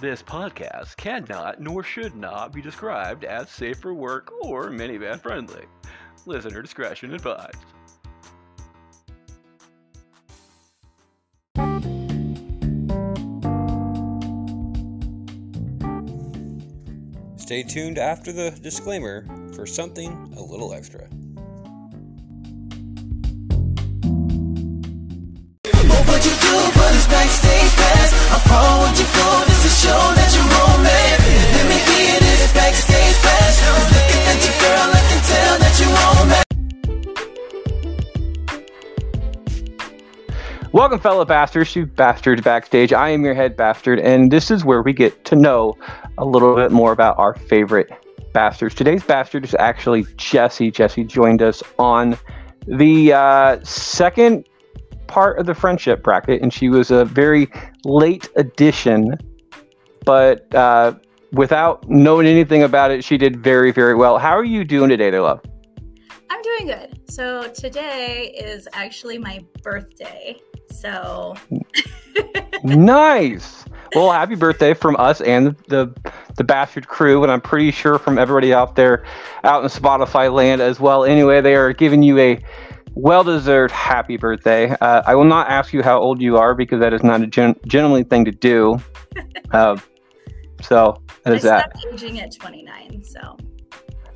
This podcast cannot nor should not be described as safe for work or minivan friendly. Listener discretion advised. Stay tuned after the disclaimer for something a little extra. Backstage pass? How far you go show that you're romantic? Let me get this backstage pass. Looking at you, girl, I can tell that you're romantic. Welcome, fellow bastards, to Bastards Backstage. I am your head bastard, and this is where we get to know a little bit more about our favorite bastards. Today's bastard is actually Jessy. Jessy joined us on the uh, second part of the friendship bracket, and she was a very late addition, but uh, without knowing anything about it, she did very, very well. How are you doing today, there, love? I'm doing good. So today is actually my birthday. So nice. Well, happy birthday from us and the the bastard crew, and I'm pretty sure from everybody out there, out in Spotify land as well. Anyway, they are giving you a well-deserved happy birthday. Uh, I will not ask you how old you are because that is not a gen- gentlemanly thing to do. Uh, so that I is that. aging at 29. So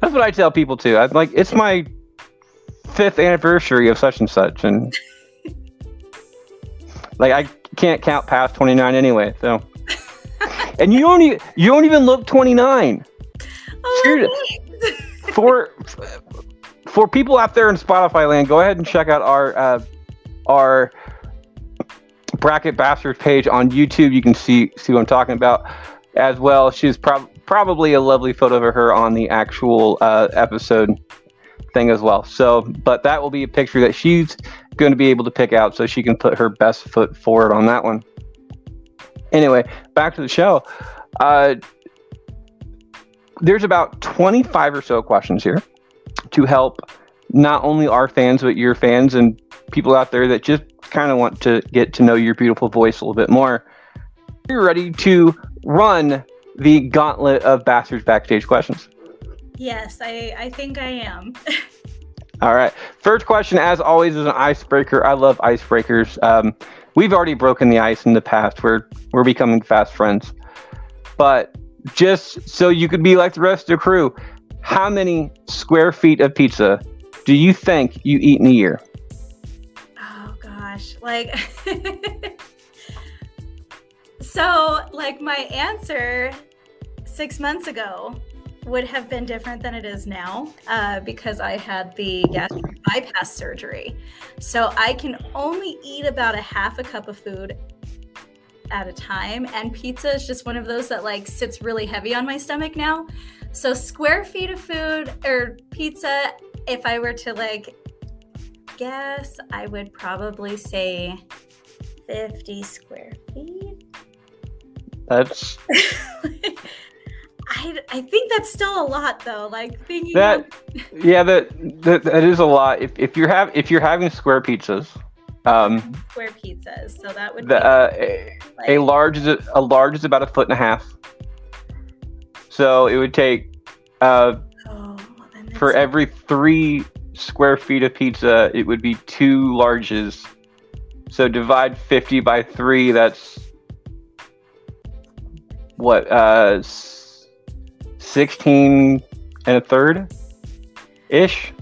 That's what I tell people too. I'm like, it's my fifth anniversary of such and such, and like I can't count past 29 anyway. So, and you don't even you don't even look 29. oh. For for people out there in Spotify land, go ahead and check out our uh, our bracket bastard page on YouTube. You can see see what I'm talking about as well. She's prob- probably a lovely photo of her on the actual uh, episode thing as well. So, but that will be a picture that she's going to be able to pick out so she can put her best foot forward on that one. Anyway, back to the show. Uh, there's about 25 or so questions here to help not only our fans, but your fans and people out there that just kind of want to get to know your beautiful voice a little bit more. You're ready to run the gauntlet of Bastards Backstage questions. yes, I, I think I am. All right. First question, as always, is an icebreaker. I love icebreakers. Um, we've already broken the ice in the past. We're we're becoming fast friends. But just so you could be like the rest of the crew, how many square feet of pizza do you think you eat in a year? oh gosh. Like So like my answer six months ago would have been different than it is now uh, because I had the gastric bypass surgery. So I can only eat about a half a cup of food at a time. And pizza is just one of those that like sits really heavy on my stomach now. So square feet of food or pizza, if I were to like guess, I would probably say 50 square feet. That's I, I think that's still a lot though. Like thinking that. of- Yeah, that, that that is a lot. If, if you're have if you're having square pizzas, um, square pizzas. So that would the be uh, a, like, a large is a, a large is about a foot and a half. So it would take uh, oh, well, for every three square feet of pizza, it would be two larges. So divide fifty by three. That's what uh, sixteen and a third ish.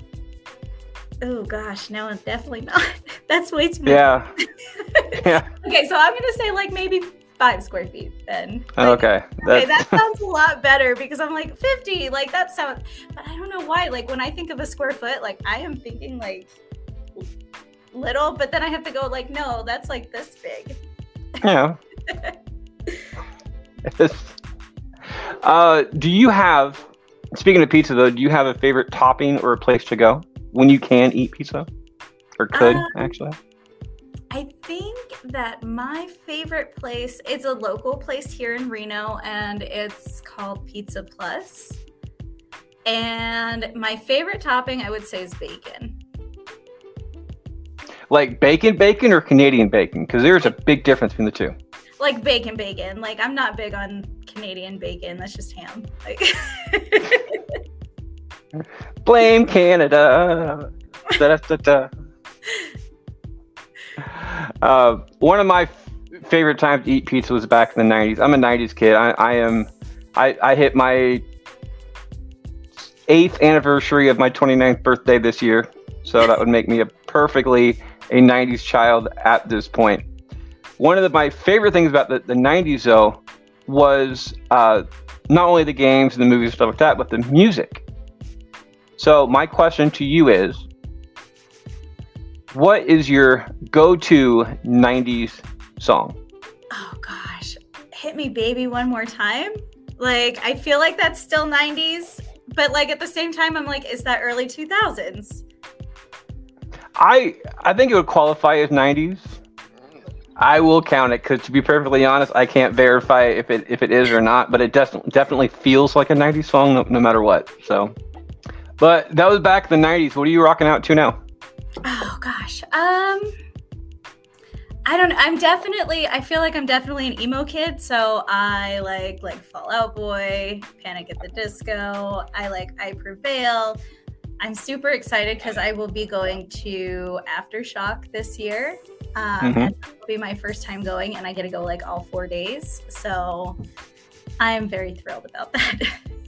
Oh gosh, no, definitely not. That's way too much. Yeah, yeah. Okay, so I'm gonna say like maybe five square feet then. Like, Okay. Okay, That- that sounds a lot better because I'm like 50, like that sounds, but I don't know why. Like when I think of a square foot, like I am thinking like little, but then I have to go like, no, that's like this big. Yeah. uh, do you have, speaking of pizza though, do you have a favorite topping or a place to go when you can eat pizza? Or could, Um, actually? I think that my favorite place, it's a local place here in Reno and it's called Pizza Plus. And my favorite topping, I would say, is bacon. Like bacon bacon or Canadian bacon? Because there's a big difference between the two. like bacon, bacon. Like I'm not big on Canadian bacon. That's just ham. Like Blame Canada. Da-da-da-da. Uh, one of my f- favorite times to eat pizza was back in the '90s. I'm a '90s kid. I, I am. I, I hit my eighth anniversary of my 29th birthday this year, so that would make me a perfectly a '90s child at this point. One of the, my favorite things about the, the '90s, though, was uh, not only the games and the movies and stuff like that, but the music. So my question to you is, what is your go-to '90s song? oh gosh, hit me baby one more time. Like I feel like that's still 90s, but like at the same time I'm like is that early 2000s? I I think it would qualify as '90s. I will count it because, to be perfectly honest, I can't verify if it if it is or not. But it definitely definitely feels like a '90s song, no, no matter what. So, but that was back in the '90s. What are you rocking out to now? Oh gosh. Um I don't I'm definitely I feel like I'm definitely an emo kid, so I like like Fall Out Boy, Panic at the Disco, I like I Prevail. I'm super excited because I will be going to Aftershock this year. Um, Mhm. It'll be my first time going, and I get to go like all four days. So I'm very thrilled about that.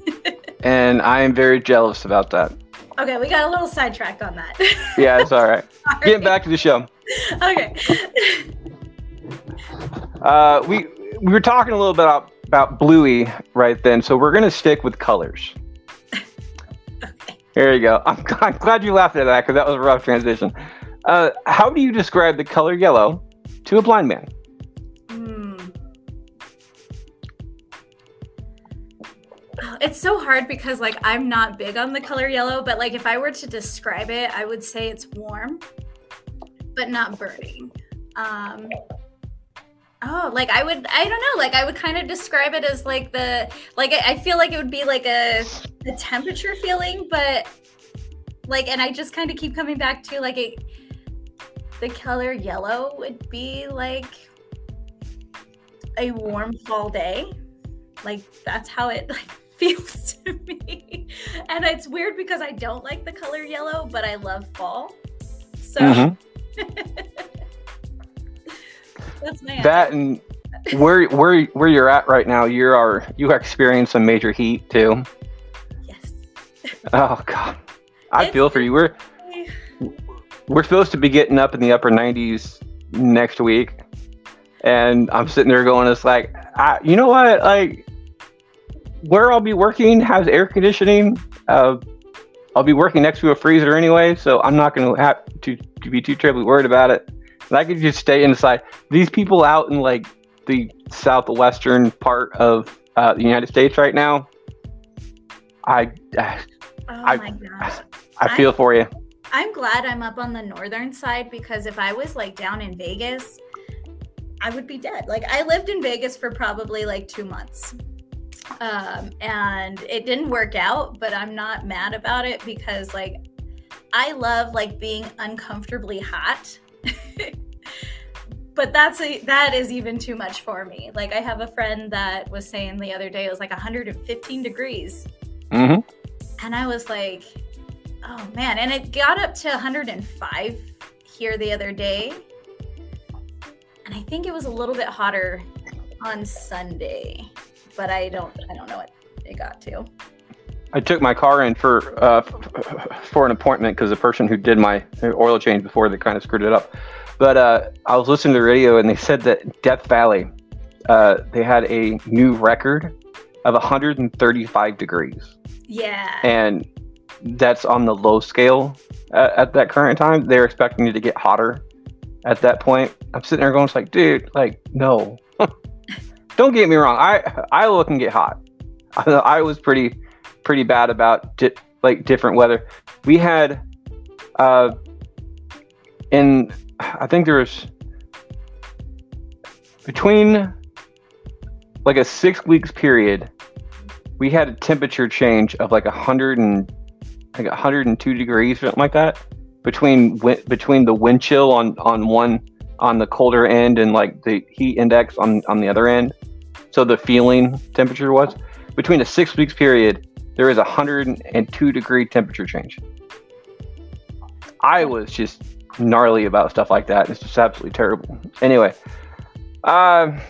And I am very jealous about that. okay, we got a little sidetracked on that. Yeah, it's all right. Sorry. Getting back to the show. okay. Uh, we we were talking a little bit about, about Bluey right then, so we're gonna stick with colors. okay. There you go. I'm, I'm glad you laughed at that because that was a rough transition. Uh, how do you describe the color yellow to a blind man? It's so hard because like I'm not big on the color yellow, but like if I were to describe it, I would say it's warm, but not burning. Um Oh, like I would I don't know, like I would kind of describe it as like the like I feel like it would be like a a temperature feeling, but like and I just kind of keep coming back to like it the color yellow would be like a warm fall day. Like that's how it like feels to me. And it's weird because I don't like the color yellow, but I love fall. So Mhm. that's my answer. That and where where where you're at right now, you are you experience some major heat too. yes. Oh god, I It's- feel for you. We're we're supposed to be getting up in the upper 90s next week, and I'm sitting there going, it's like, I, you know what, like where I'll be working has air conditioning. Uh, I'll be working next to a freezer anyway, so I'm not going to have to be too terribly worried about it. And I could just stay inside. These people out in like the southwestern part of uh, the United States right now, I Oh I- my gosh. I feel for you. I'm glad I'm up on the northern side because if I was like down in Vegas, I would be dead. Like I lived in Vegas for probably like two months. Um, and it didn't work out, but I'm not mad about it because like I love like being uncomfortably hot. but that's a, that is even too much for me. Like I have a friend that was saying the other day it was like 115 degrees hmm and I was like, oh man. And it got up to 105 here the other day. And I think it was a little bit hotter on Sunday, but I don't I don't know what it got to. I took my car in for uh, for an appointment because the person who did my oil change before they kind of screwed it up. But uh, I was listening to the radio and they said that Death Valley uh, they had a new record of 135 degrees, Yeah. and that's on the low scale uh, at that current time. They're expecting it to get hotter at that point. I'm sitting there going, "It's like, dude, like, no." Don't get me wrong. I Iowa can get hot. I was pretty pretty bad about di- like different weather. We had uh in I think there was between like a 6 weeks period we had a temperature change of like a 100 and like 102 degrees something like that between between the wind chill on on one on the colder end and like the heat index on on the other end. So the feeling temperature was between a six weeks period. There is a hundred and two degree temperature change. I was just gnarly about stuff like that. It's just absolutely terrible. Anyway, um,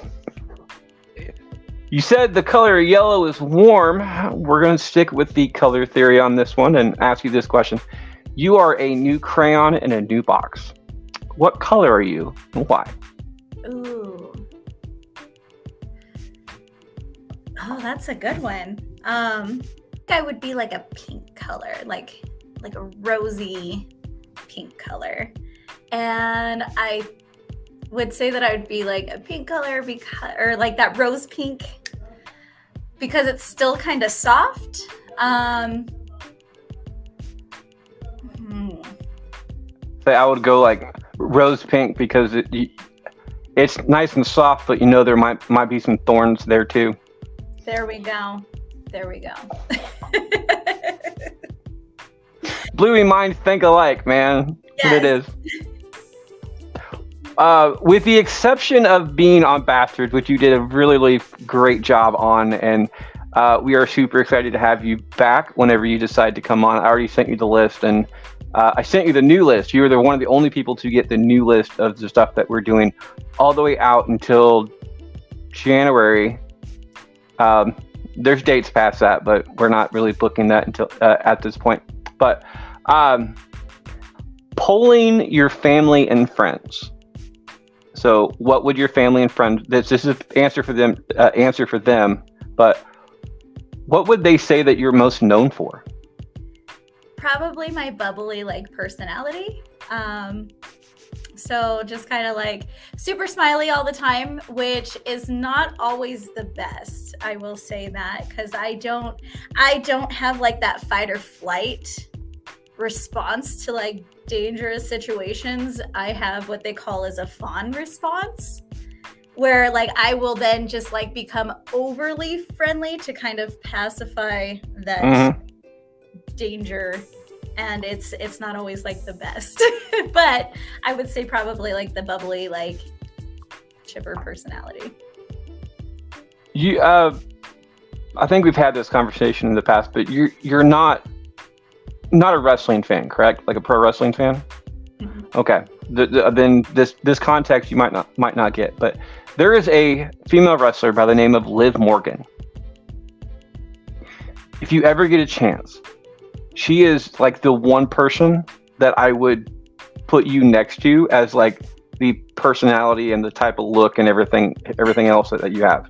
you said the color yellow is warm. We're going to stick with the color theory on this one and ask you this question. You are a new crayon in a new box. What color are you and why? Ooh. Oh, that's a good one. Um, I I would be like a pink color, like like a rosy pink color. And I would say that I would be like a pink color because or like that rose pink because it's still kind of soft. Um hmm. Say I would go like rose pink because it, it's nice and soft, but you know there might might be some thorns there too. There we go. There we go. Bluey minds think alike, man. What It is. Uh, with the exception of being on Bastards, which you did a really, really great job on, and uh, we are super excited to have you back whenever you decide to come on. I already sent you the list, and uh, I sent you the new list. You were the one of the only people to get the new list of the stuff that we're doing all the way out until January. Um, there's dates past that, but we're not really booking that until uh, at this point. But um, polling your family and friends. So, what would your family and friends? This, this is answer for them. Uh, answer for them. But what would they say that you're most known for? Probably my bubbly like personality. Um so just kind of like super smiley all the time, which is not always the best. I will say that cuz I don't I don't have like that fight or flight response to like dangerous situations. I have what they call as a fawn response where like I will then just like become overly friendly to kind of pacify that Mhm. Danger and it's it's not always like the best but i would say probably like the bubbly like chipper personality You, uh, I think we've had this conversation in the past, but you're you're not not a wrestling fan, correct? Like a pro wrestling fan. Mhm. Okay. The, the, then this this context you might not might not get, but there is a female wrestler by the name of Liv Morgan. If you ever get a chance, she is like the one person that I would put you next to as like the personality and the type of look and everything everything else that, that you have.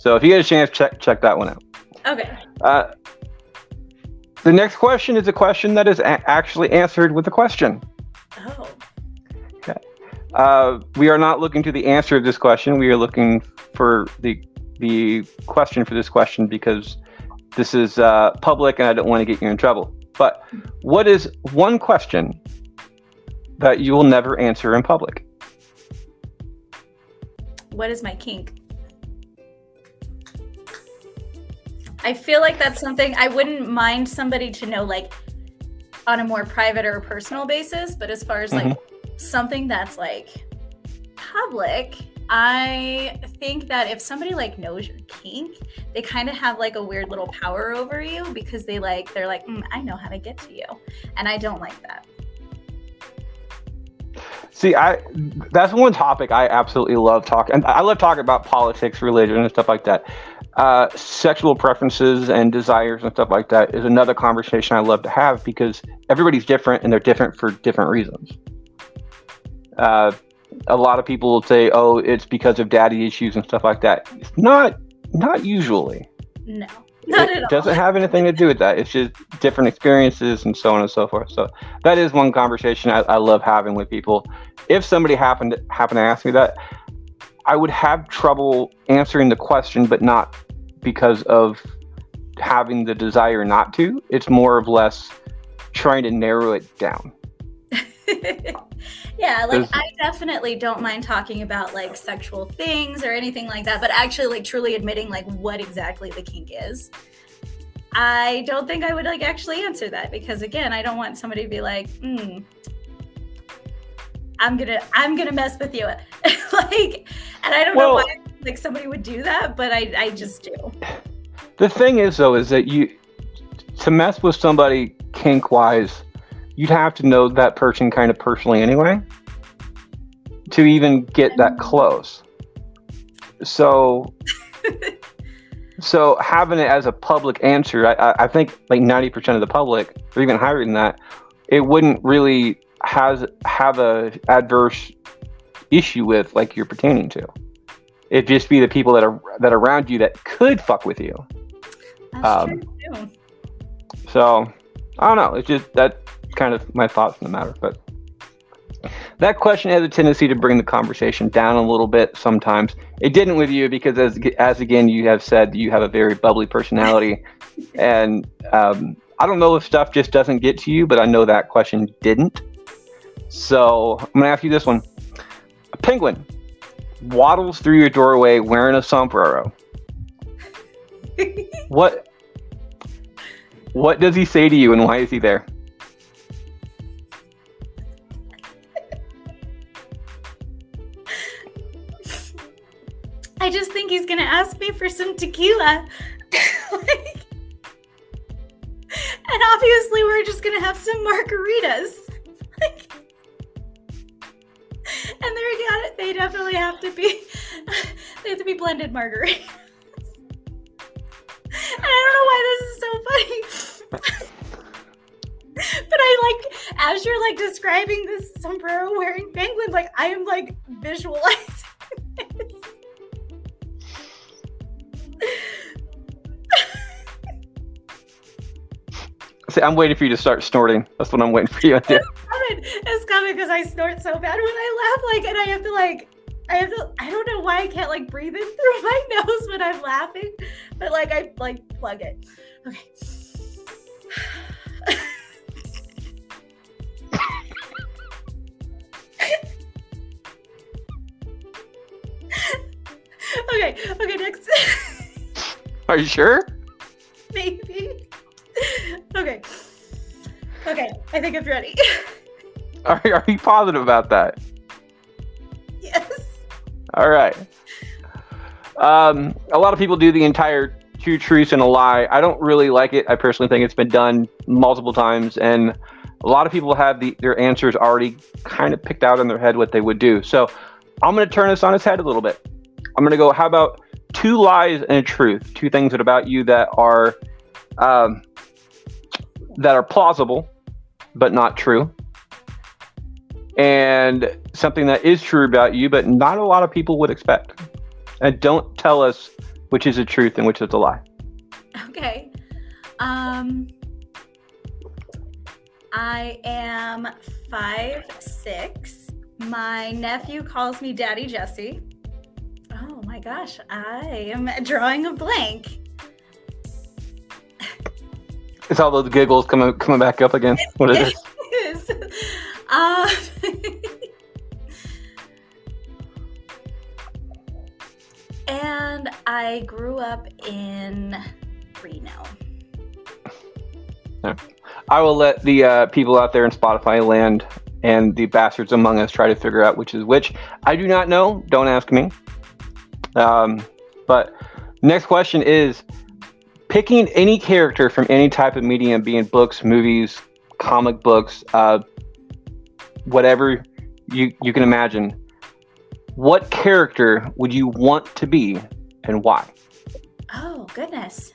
So if you get a chance, check check that one out. okay Uh, the next question is a question that is a- actually answered with a question. oh Uh, we are not looking to the answer of this question. We are looking for the the question for this question because this is uh, public and I don't want to get you in trouble. But what is one question that you will never answer in public? what is my kink i feel like that's something i wouldn't mind somebody to know like on a more private or personal basis but as far as like something that's like public i think that if somebody like knows your they kind of have like a weird little power over you because they like they're like mm, i know how to get to you and i don't like that See, I that's one topic I absolutely love talking. And I love talking about politics, religion, and stuff like that. Uh, sexual preferences and desires and stuff like that is another conversation I love to have because everybody's different and they're different for different reasons. Uh, a lot of people will say, "Oh, it's because of daddy issues and stuff like that." It's not, not usually. no not it at all doesn't have anything to do with that. It's just different experiences and so on and so forth. So that is one conversation I, I love having with people. If somebody happened to, happened to ask me that, I would have trouble answering the question, but not because of having the desire not to. It's more of less trying to narrow it down. yeah, like There's- I definitely don't mind talking about like sexual things or anything like that, but actually like truly admitting like what exactly the kink is. I don't think I would like actually answer that because again, I don't want somebody to be like, hmm. I'm gonna I'm gonna mess with you. like, and I don't Well- know why like somebody would do that, but I I just do. The thing is, though, is that you to mess with somebody kink wise, you'd have to know that person kind of personally anyway to even get that close. So, so having it as a public answer, I, I- I think like ninety percent of the public, or even higher than that, it wouldn't really has have a adverse issue with like you're pertaining to. It'd just be the people that are that are around you that could fuck with you. That's Um, true too. So I don't know. It's just that kind of my thoughts on the matter. But that question has a tendency to bring the conversation down a little bit sometimes. It didn't with you because, as as again you have said, you have a very bubbly personality, and um, I don't know if stuff just doesn't get to you, but I know that question didn't. So I'm gonna ask you this one: A penguin waddles through your doorway wearing a sombrero. What what does he say to you and why is he there? I just think he's gonna ask me for some tequila. Like- and obviously we're just gonna have some margaritas. Like- and they're got they definitely have to be they have to be blended margaritas. and I don't know why this is so funny. but I like as you're like describing this sombrero wearing penguin, like I am like visualizing I'm waiting for you to start snorting. That's what I'm waiting for you to do. coming. It's coming because I snort so bad when I laugh, like, and I have to like, I have to. I don't know why I can't like breathe in through my nose when I'm laughing, but like I like plug it. Okay. okay. Okay. Next. Are you sure? Maybe. Okay. Okay. I think I'm ready. Are, are you positive about that? yes. All right. Um, a lot of people do the entire two truths and a lie. I don't really like it. I personally think it's been done multiple times, and a lot of people have the, their answers already kind of picked out in their head what they would do. So I'm going to turn this on its head a little bit. I'm going to go. How about two lies and a truth? Two things that about you that are um, that are plausible, but not true and something that is true about you, but not a lot of people would expect. And don't tell us which is the truth and which is a lie. Okay. Um I am five six. My nephew calls me Daddy Jessy. Oh my gosh, I am drawing a blank. It's all those giggles coming coming back up again. What it is? um, and I grew up in Reno. I will let the uh, people out there in Spotify land and the bastards among us try to figure out which is which. I do not know. Don't ask me. Um, but next question is picking any character from any type of medium, being books, movies, comic books, uh, whatever you you can imagine. What character would you want to be, and why? Oh, goodness.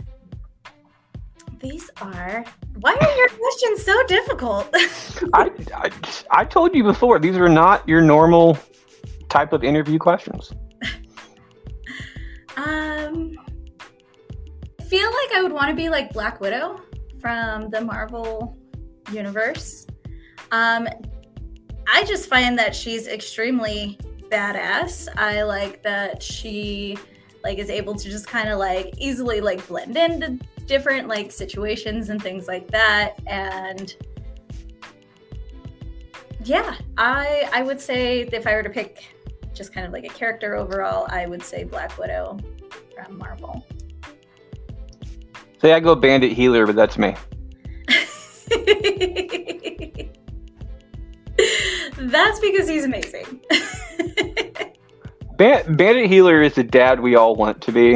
These are. Why are your questions so difficult? I, I I told you before these are not your normal type of interview questions. um, I feel like I would want to be like Black Widow from the Marvel universe. Um, I just find that she's extremely badass. I like that she like is able to just kind of like easily like blend into different like situations and things like that and yeah i i would say if i were to pick just kind of like a character overall i would say black widow from marvel Say I go bandit heeler, but that's me. That's because he's amazing. Ban- Bandit Heeler is the dad we all want to be.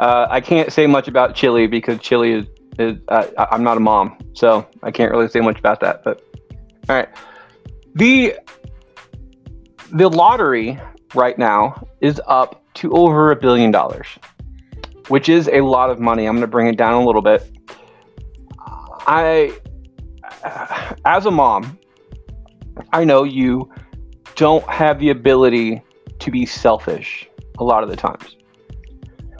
Uh, I can't say much about Chili because Chili is, is uh, I'm not a mom, so I can't really say much about that. But all right, the the lottery right now is up to over a billion dollars, which is a lot of money. I'm going to bring it down a little bit. I, as a mom, I know you don't have the ability to be selfish a lot of the times.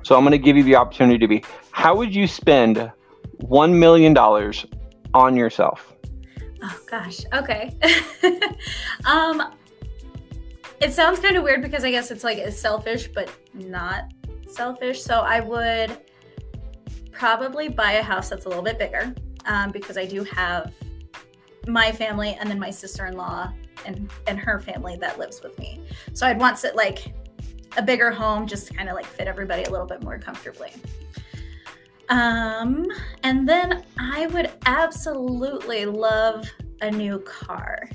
So I'm going to give you the opportunity to be. How would you spend $1 million on yourself? Oh gosh. Okay. um it sounds kind of weird because I guess it's like selfish but not selfish. So I would probably buy a house that's a little bit bigger um, because I do have my family and then my sister-in-law and and her family that lives with me. So I'd want it like a bigger home just to kind of like fit everybody a little bit more comfortably. Um, and then I would absolutely love a new car.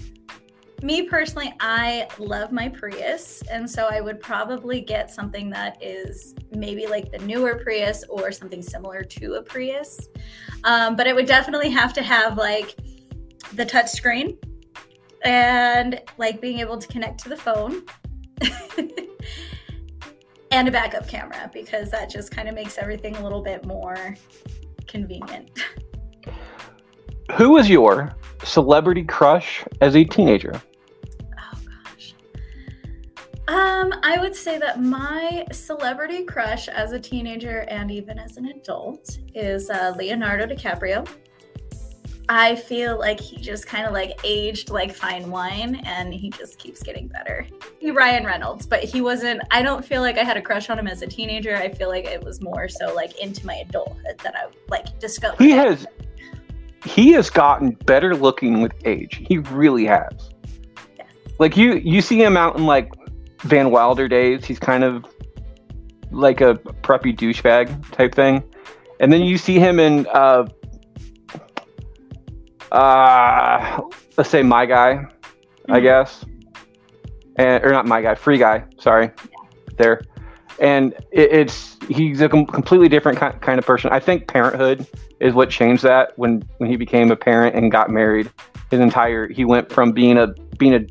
Me personally, I love my Prius, and so I would probably get something that is maybe like the newer Prius or something similar to a Prius. Um, but it would definitely have to have like the touch screen and like being able to connect to the phone and a backup camera because that just kind of makes everything a little bit more convenient. Who was your celebrity crush as a teenager? Oh gosh. Um, I would say that my celebrity crush as a teenager and even as an adult is uh, Leonardo DiCaprio. I feel like he just kind of like aged like fine wine and he just keeps getting better. Ryan Reynolds, but he wasn't I don't feel like I had a crush on him as a teenager. I feel like it was more so like into my adulthood that I like discovered. He has he has gotten better looking with age. He really has. Yes. Like you you see him out in like Van Wilder days, he's kind of like a preppy douchebag type thing. And then you see him in uh uh let's say my guy, I Mhm. guess. And or not my guy, free guy, sorry. There. And it, it's he's a com- completely different ki- kind of person. I think parenthood is what changed that when when he became a parent and got married. His entire he went from being a being a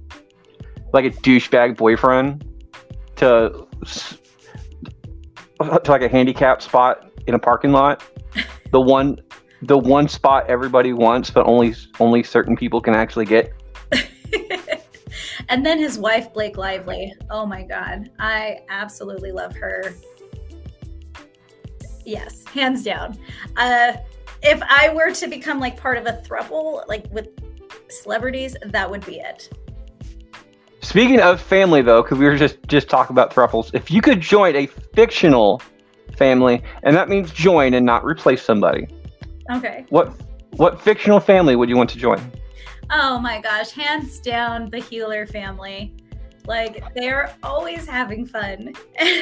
like a douchebag boyfriend to to like a handicap spot in a parking lot. The one the one spot everybody wants, but only only certain people can actually get. and then his wife Blake Lively. Oh my god, I absolutely love her. Yes, hands down. Uh, if I were to become like part of a thruple, like with celebrities, that would be it. Speaking of family, though, because we were just just talking about thruples, if you could join a fictional family, and that means join and not replace somebody, Okay. what what fictional family would you want to join? Oh my gosh, hands down, the Heeler family. Like they're always having fun.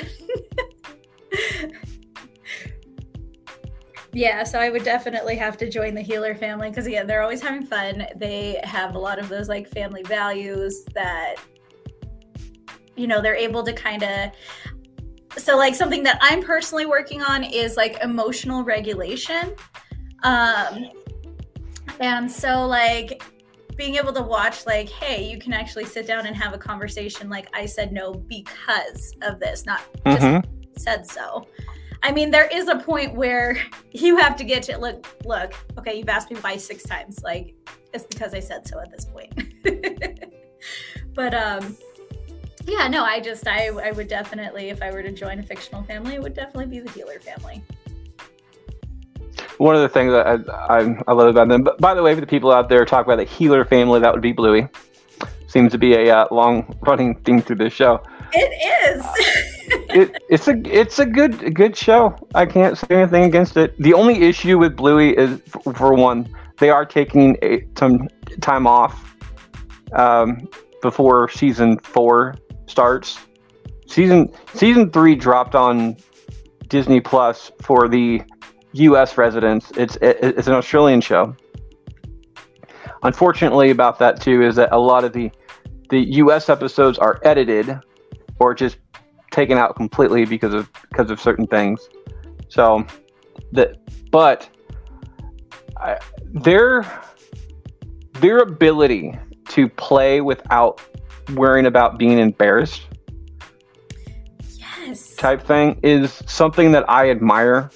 yeah, so I would definitely have to join the Heeler family because again, they're always having fun. They have a lot of those like family values that you know, they're able to kind of so like something that I'm personally working on is like emotional regulation. Um and so like being able to watch like hey you can actually sit down and have a conversation like i said no because of this not just Mhm. said so. I mean there is a point where you have to get to look look okay you've asked me why six times like it's because i said so at this point. But um yeah no i just I, I would definitely if i were to join a fictional family it would definitely be the heeler family One of the things that I, I, I love about them. But by the way, for the people out there talk about the heeler family, that would be Bluey. Seems to be a uh, long running theme through this show. it is it, it's a it's a good a good show. I can't say anything against it. The only issue with Bluey is, for, for one, they are taking a, some time off um, before season four starts. Season season three dropped on Disney Plus for the U.S. residents. It's it, it's an Australian show. unfortunately about that too is that a lot of the the US episodes are edited or just taken out completely because of because of certain things. So that but I, their their ability to play without worrying about being embarrassed Yes. type thing is something that I admire.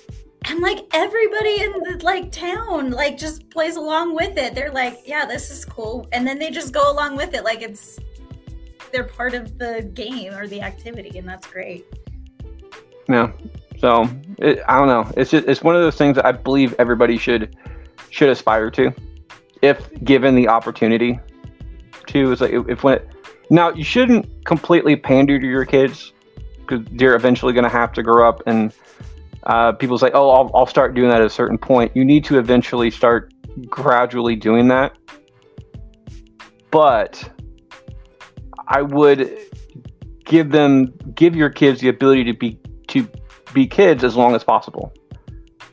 And like everybody in the like town like just plays along with it. They're like, yeah, this is cool. And then they just go along with it like it's they're part of the game or the activity and that's great. Yeah. So it, I don't know. It's just it's one of those things that I believe everybody should should aspire to, if given the opportunity. To is like if when it, now you shouldn't completely pander to your kids because they're eventually going to have to grow up and uh, people say, oh, I'll, I'll start doing that at a certain point. You need to eventually start gradually doing that. But I would give them give your kids the ability to be to be kids as long as possible.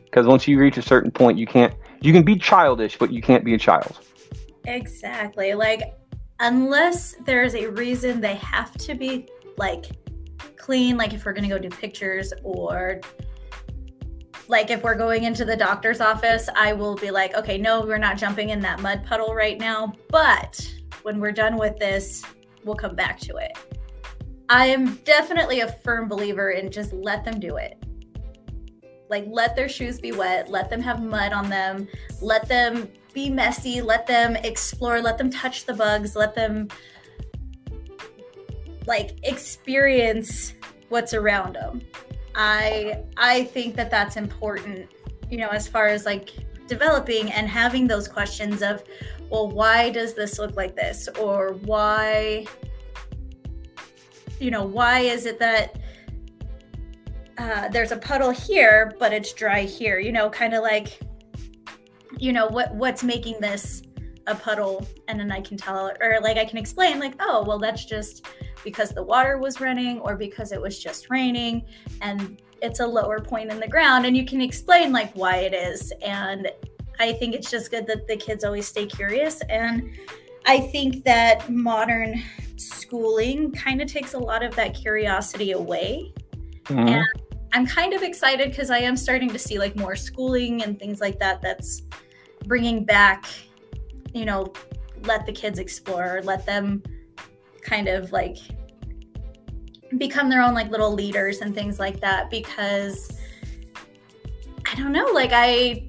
Because once you reach a certain point, you can't you can be childish, but you can't be a child. Exactly. Like unless there's a reason they have to be like clean, like if we're gonna go do pictures or like if we're going into the doctor's office, I will be like, okay, no, we're not jumping in that mud puddle right now. But when we're done with this, we'll come back to it. I am definitely a firm believer in just let them do it. Like let their shoes be wet, let them have mud on them, let them be messy, let them explore, let them touch the bugs, let them like experience what's around them. I I think that that's important, you know, as far as like developing and having those questions of, well, why does this look like this, or why, you know, why is it that uh, there's a puddle here but it's dry here? You know, kind of like, you know, what what's making this a puddle, and then I can tell, or like I can explain, like, oh, well, that's just because the water was running or because it was just raining and it's a lower point in the ground and you can explain like why it is. And i think it's just good that the kids always stay curious. And i think that modern schooling kind of takes a lot of that curiosity away. Mhm. and i'm kind of excited because i am starting to see like more schooling and things like that that's bringing back you know let the kids explore let them kind of like become their own like little leaders and things like that because I don't know, like I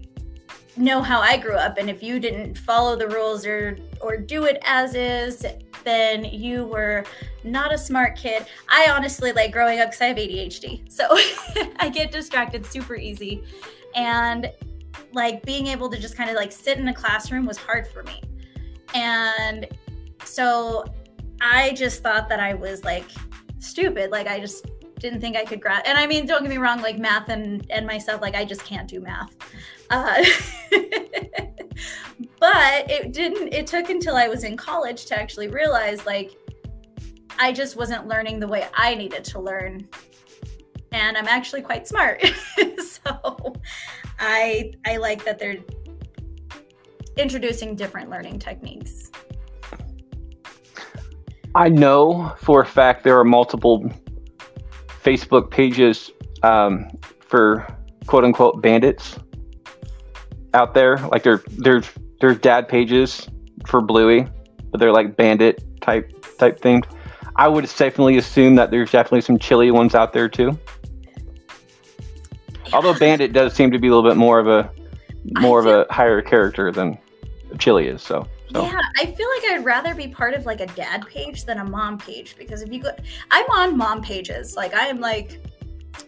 know how I grew up and if you didn't follow the rules or or do it as is, then you were not a smart kid. I honestly like growing up cuz I have ADHD. So I get distracted super easy and like being able to just kind of like sit in a classroom was hard for me. And so I just thought that I was like stupid. Like I just didn't think I could grasp. And I mean, don't get me wrong, like math and and myself, like I just can't do math. Uh, but it didn't. It took until I was in college to actually realize like I just wasn't learning the way I needed to learn. And I'm actually quite smart. so I I like that they're introducing different learning techniques. I know for a fact there are multiple Facebook pages um, for quote unquote bandits out there. Like there, there's there's dad pages for Bluey, but they're like bandit type type themed. I would definitely assume that there's definitely some chili ones out there too. Although bandit does seem to be a little bit more of a more of a higher character than chili is. So so Yeah, I feel like I'd rather be part of like a dad page than a mom page because if you go, I'm on mom pages. Like I am like,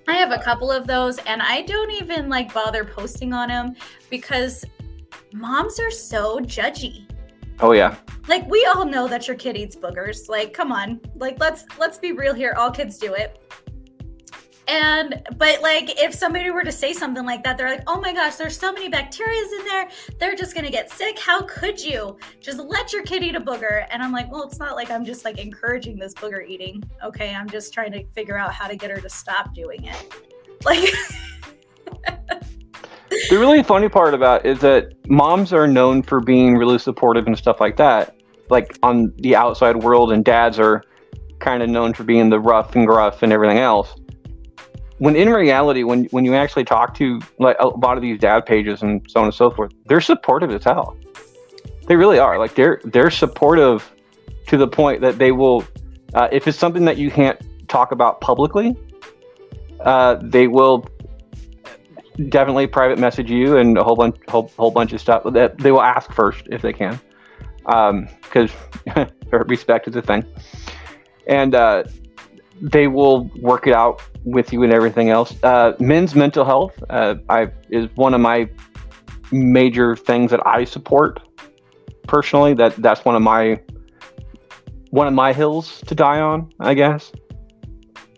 I have a couple of those, and I don't even like bother posting on them because moms are so judgy. oh yeah, Like we all know that your kid eats boogers. Like come on, like let's let's be real here. All kids do it. And but like if somebody were to say something like that, they're like, "Oh my gosh, there's so many bacteria in there. They're just gonna get sick. How could you just let your kid eat a booger?" And I'm like, "Well, it's not like I'm just like encouraging this booger eating. Okay, I'm just trying to figure out how to get her to stop doing it." Like, the really funny part about is that moms are known for being really supportive and stuff like that, like on the outside world, and dads are kind of known for being the rough and gruff and everything else. When in reality, when when you actually talk to like a lot of these dad pages and so on and so forth, they're supportive as hell. They really are. Like they're they're supportive to the point that they will, uh, if it's something that you can't talk about publicly, uh, they will definitely private message you and a whole bunch whole, whole bunch of stuff that they will ask first if they can because um, respect is a thing and uh, they will work it out with you and everything else. Uh, men's mental health uh, I, is one of my major things that i support personally that that's one of my one of my hills to die on i guess.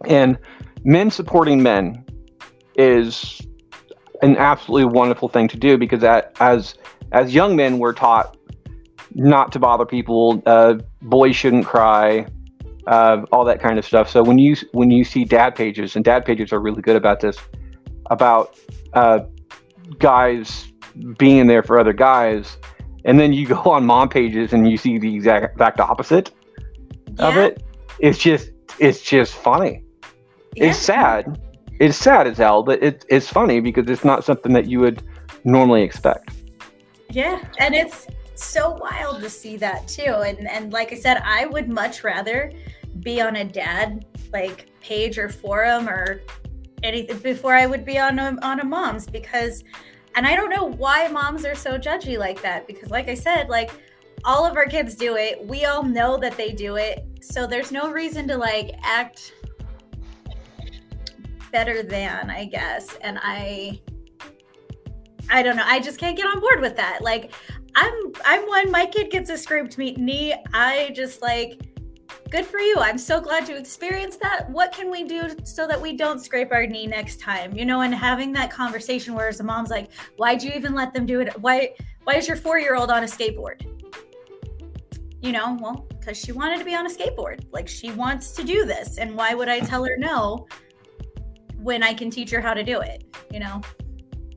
And men supporting men is an absolutely wonderful thing to do because that, as as young men we're taught not to bother people uh, boys shouldn't cry uh, all that kind of stuff so when you when you see dad pages and dad pages are really good about this about uh, guys being there for other guys and then you go on mom pages and you see the exact, exact opposite of it it's just it's just funny Yeah. it's sad. It's sad as hell, but it, it's funny because it's not something that you would normally expect. Yeah, and it's so wild to see that too. And and like I said, I would much rather be on a dad like page or forum or anything before I would be on a, on a mom's because and I don't know why moms are so judgy like that because like I said, like all of our kids do it. We all know that they do it. So there's no reason to like act better than, I guess. And I I don't know. I just can't get on board with that. Like I'm I'm one my kid gets a scraped knee. I just like good for you. I'm so glad you experienced that. What can we do so that we don't scrape our knee next time? You know, and having that conversation where the mom's like, "Why'd you even let them do it? Why why is your 4-year-old on a skateboard?" You know, well, cuz she wanted to be on a skateboard. Like she wants to do this, and why would I tell her no when I can teach her how to do it, you know?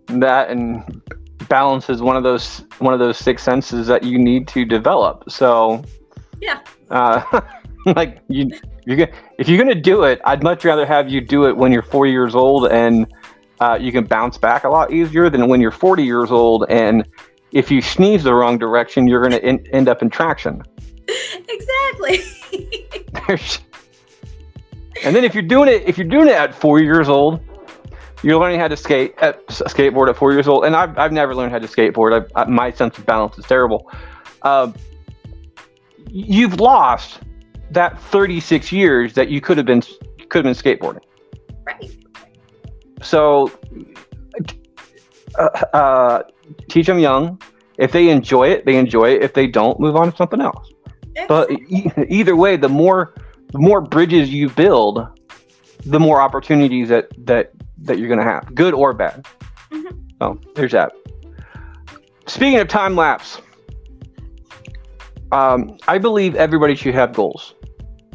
That and balance is one of those one of those six senses that you need to develop. So Yeah. uh, like you you're gonna, if you're gonna do it, I'd much rather have you do it when you're four years old and uh, you can bounce back a lot easier than when you're 40 years old and if you sneeze the wrong direction, you're gonna en- end up in traction. exactly. And then if you're doing it, if you're doing it at four years old, you're learning how to skate at s- skateboard at four years old. And I've, I've never learned how to skateboard. I, I, my sense of balance is terrible. Um, you've lost that 36 years that you could have been could have been skateboarding. right. So uh, uh, teach them young. If they enjoy it, they enjoy it. If they don't, move on to something else. But e- either way, the more the more bridges you build, the more opportunities that that that you're going to have, good or bad. Mhm. Oh, there's that. Speaking of time lapse, um, I believe everybody should have goals.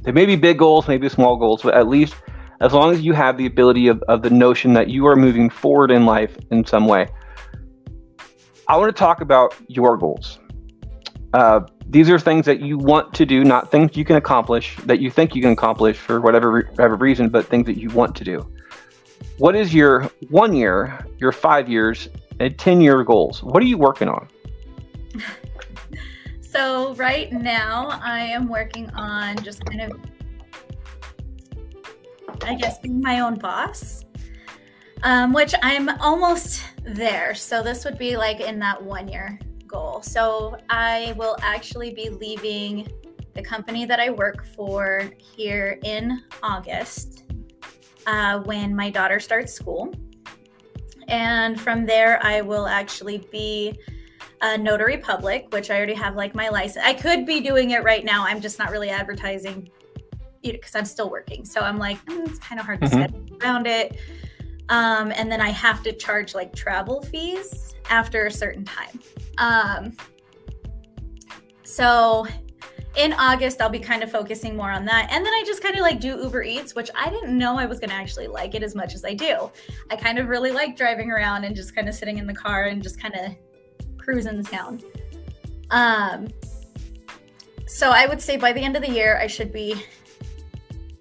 They may be big goals, maybe small goals, but at least as long as you have the ability of, of the notion that you are moving forward in life in some way. I want to talk about your goals. Uh, these are things that you want to do, not things you can accomplish that you think you can accomplish for whatever, whatever reason, but things that you want to do. What is your one year, your five years, and 10 year goals? What are you working on? So right now I am working on just kind of I guess being my own boss. Um, which I'm almost there. So this would be like in that one year goal. So I will actually be leaving the company that I work for here in August uh, when my daughter starts school. And from there, I will actually be a notary public, which I already have like my license. I could be doing it right now. I'm just not really advertising because I'm still working. So I'm like, mm, it's kind of hard to Mhm. schedule around it. Um, and then I have to charge like travel fees after a certain time. Um, so in August, I'll be kind of focusing more on that. And then I just kind of like do Uber Eats, which I didn't know I was going to actually like it as much as I do. I kind of really like driving around and just kind of sitting in the car and just kind of cruising the town. Um, so I would say by the end of the year, I should be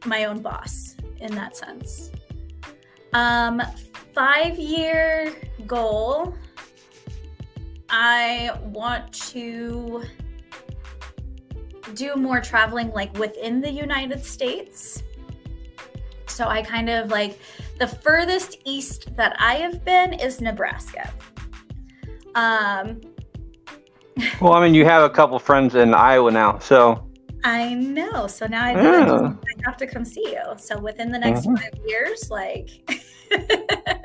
my own boss in that sense. Um, five year goal. I want to do more traveling like within the United States. So I kind of like the furthest east that I have been is Nebraska. Um, well, I mean, you have a couple friends in Iowa now, so I know. So now I, Yeah. I have to come see you. So within the next Mhm. five years, like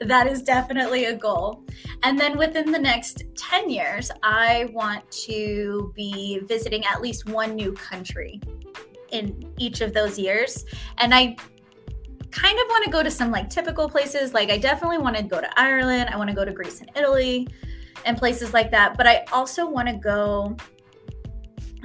that is definitely a goal. And then within the next 10 years, I want to be visiting at least one new country in each of those years. And I kind of want to go to some like typical places. Like I definitely want to go to Ireland. I want to go to Greece and Italy and places like that. But I also want to go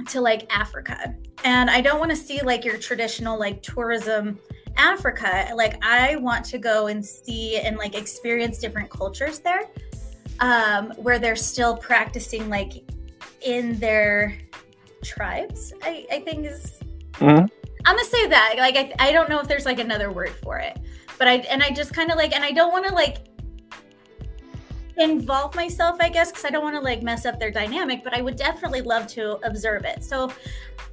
to like Africa. And I don't want to see like your traditional like tourism Africa. Like I want to go and see and like experience different cultures there. Um, where they're still practicing like in their tribes, I, I think is Mhm. I'm gonna say that. Like I, I don't know if there's like another word for it. But I and I just kind of like and I don't want to like involve myself, I guess, because I don't want to like mess up their dynamic, but I would definitely love to observe it. So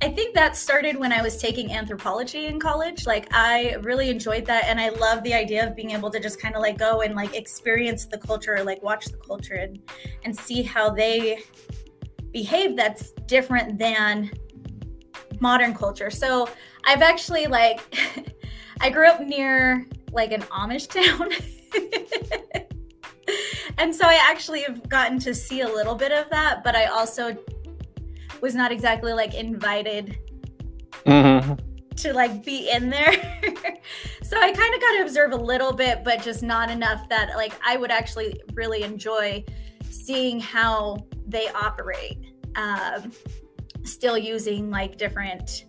I think that started when I was taking anthropology in college. Like I really enjoyed that and I love the idea of being able to just kind of like go and like experience the culture, like watch the culture and and see how they behave that's different than modern culture. So I've actually like I grew up near like an Amish town. and so I actually have gotten to see a little bit of that, but I also was not exactly like invited hmm to like be in there. so I kind of got to observe a little bit, but just not enough that like I would actually really enjoy seeing how they operate. Um, still using like different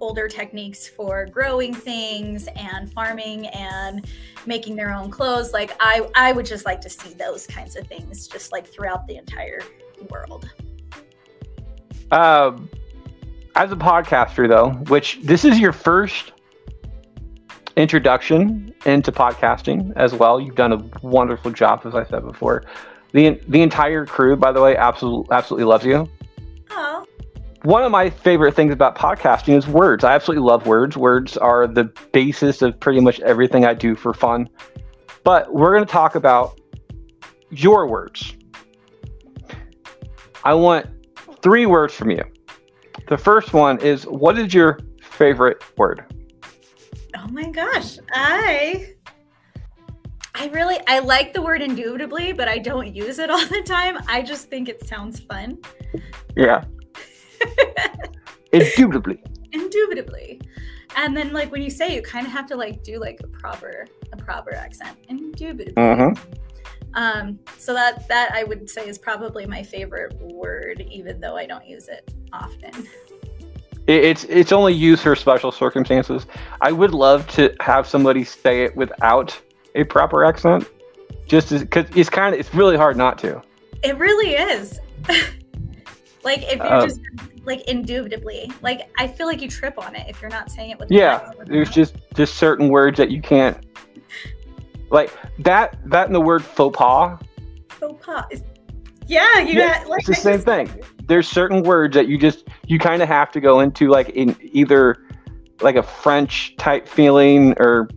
older techniques for growing things and farming and making their own clothes. Like I, I would just like to see those kinds of things just like throughout the entire world. Um, as a podcaster, though, which this is your first introduction into podcasting as well. You've done a wonderful job, as I said before. the The entire crew, by the way, absolutely absolutely loves you. Oh, One of my favorite things about podcasting is words. I absolutely love words. Words are the basis of pretty much everything I do for fun. But we're going to talk about your words. I want three words from you. The first one is what is your favorite word? oh my gosh. I I really I like the word indubitably, but I don't use it all the time. I just think it sounds fun. Yeah. Indubitably. Indubitably. And then like when you say it, you kind of have to like do like a proper a proper accent. Indubitably. Mm-hmm. Um, so that that I would say is probably my favorite word, even though I don't use it often. It's it's only used for special circumstances. I would love to have somebody say it without a proper accent, just because it's kind of it's really hard not to. It really is. like if you're Um, just like indubitably, like I feel like you trip on it if you're not saying it with. Yeah, the there's just just certain words that you can't like that that and the word faux pas. faux pas. Is- Yeah, you Yeah, got like it's the I same just- thing. There's certain words that you just you kind of have to go into like in either like a French type feeling or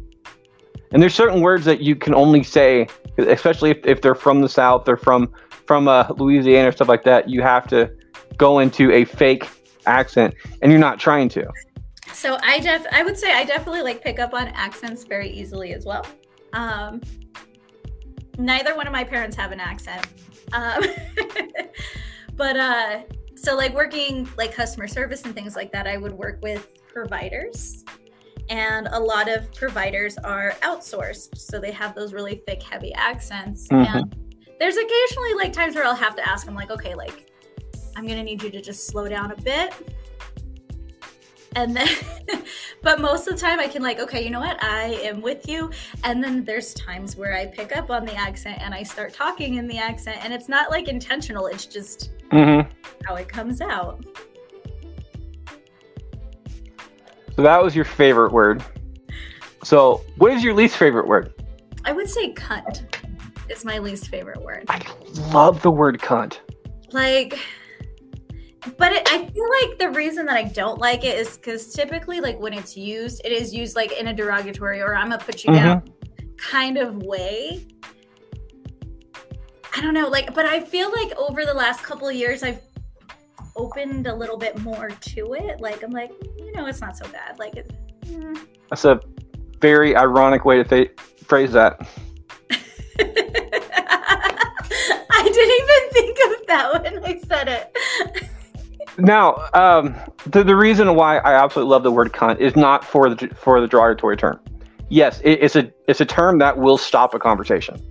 and there's certain words that you can only say especially if, if they're from the south or from from uh, Louisiana or stuff like that you have to go into a fake accent and you're not trying to So I def I would say I definitely like pick up on accents very easily as well. Um, neither one of my parents have an accent. Um, but uh, so like working like customer service and things like that, I would work with providers. And a lot of providers are outsourced. So they have those really thick, heavy accents. Mhm. And there's occasionally like times where I'll have to ask them, like, okay, like, I'm gonna need you to just slow down a bit and then but most of the time i can like okay you know what i am with you and then there's times where i pick up on the accent and i start talking in the accent and it's not like intentional it's just Mm-hmm. how it comes out So that was your favorite word. So what is your least favorite word? i would say cunt is my least favorite word I love the word cunt. like but it, i feel like the reason that i don't like it is because typically like when it's used it is used like in a derogatory or i'm gonna put you down kind of way i don't know like but i feel like over the last couple of years i've opened a little bit more to it like i'm like you know it's not so bad like it, mm. That's a very ironic way to fa- phrase that. i didn't even think of that when i Now, um, the, the reason why I absolutely love the word cunt is not for the for the derogatory term. Yes, it, it's a it's a term that will stop a conversation.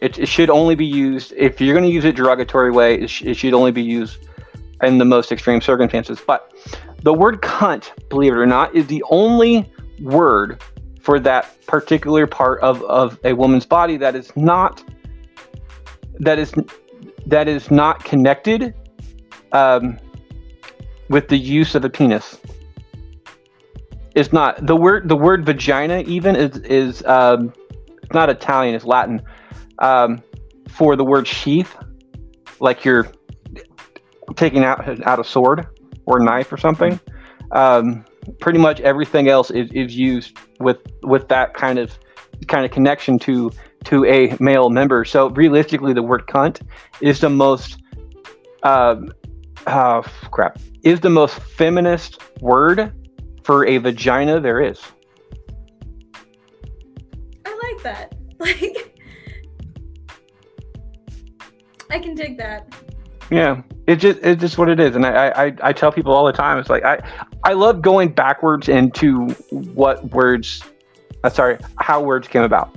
It, it should only be used if you're going to use it derogatory way. It, sh- it should only be used in the most extreme circumstances. But the word cunt, believe it or not, is the only word for that particular part of, of a woman's body that is not that is that is not connected um, with the use of a penis. It's not the word. The word vagina even is is um, it's not Italian. It's Latin um, for the word sheath, like you're taking out out a sword or knife or something. Um, pretty much everything else is, is used with with that kind of kind of connection to to a male member. So realistically, the word cunt is the most um, oh crap is the most feminist word for a vagina there is. I like that. Like, I can dig that. Yeah, it just it's just what it is, and I, I I tell people all the time. It's like I I love going backwards into what words, uh, sorry, how words came about,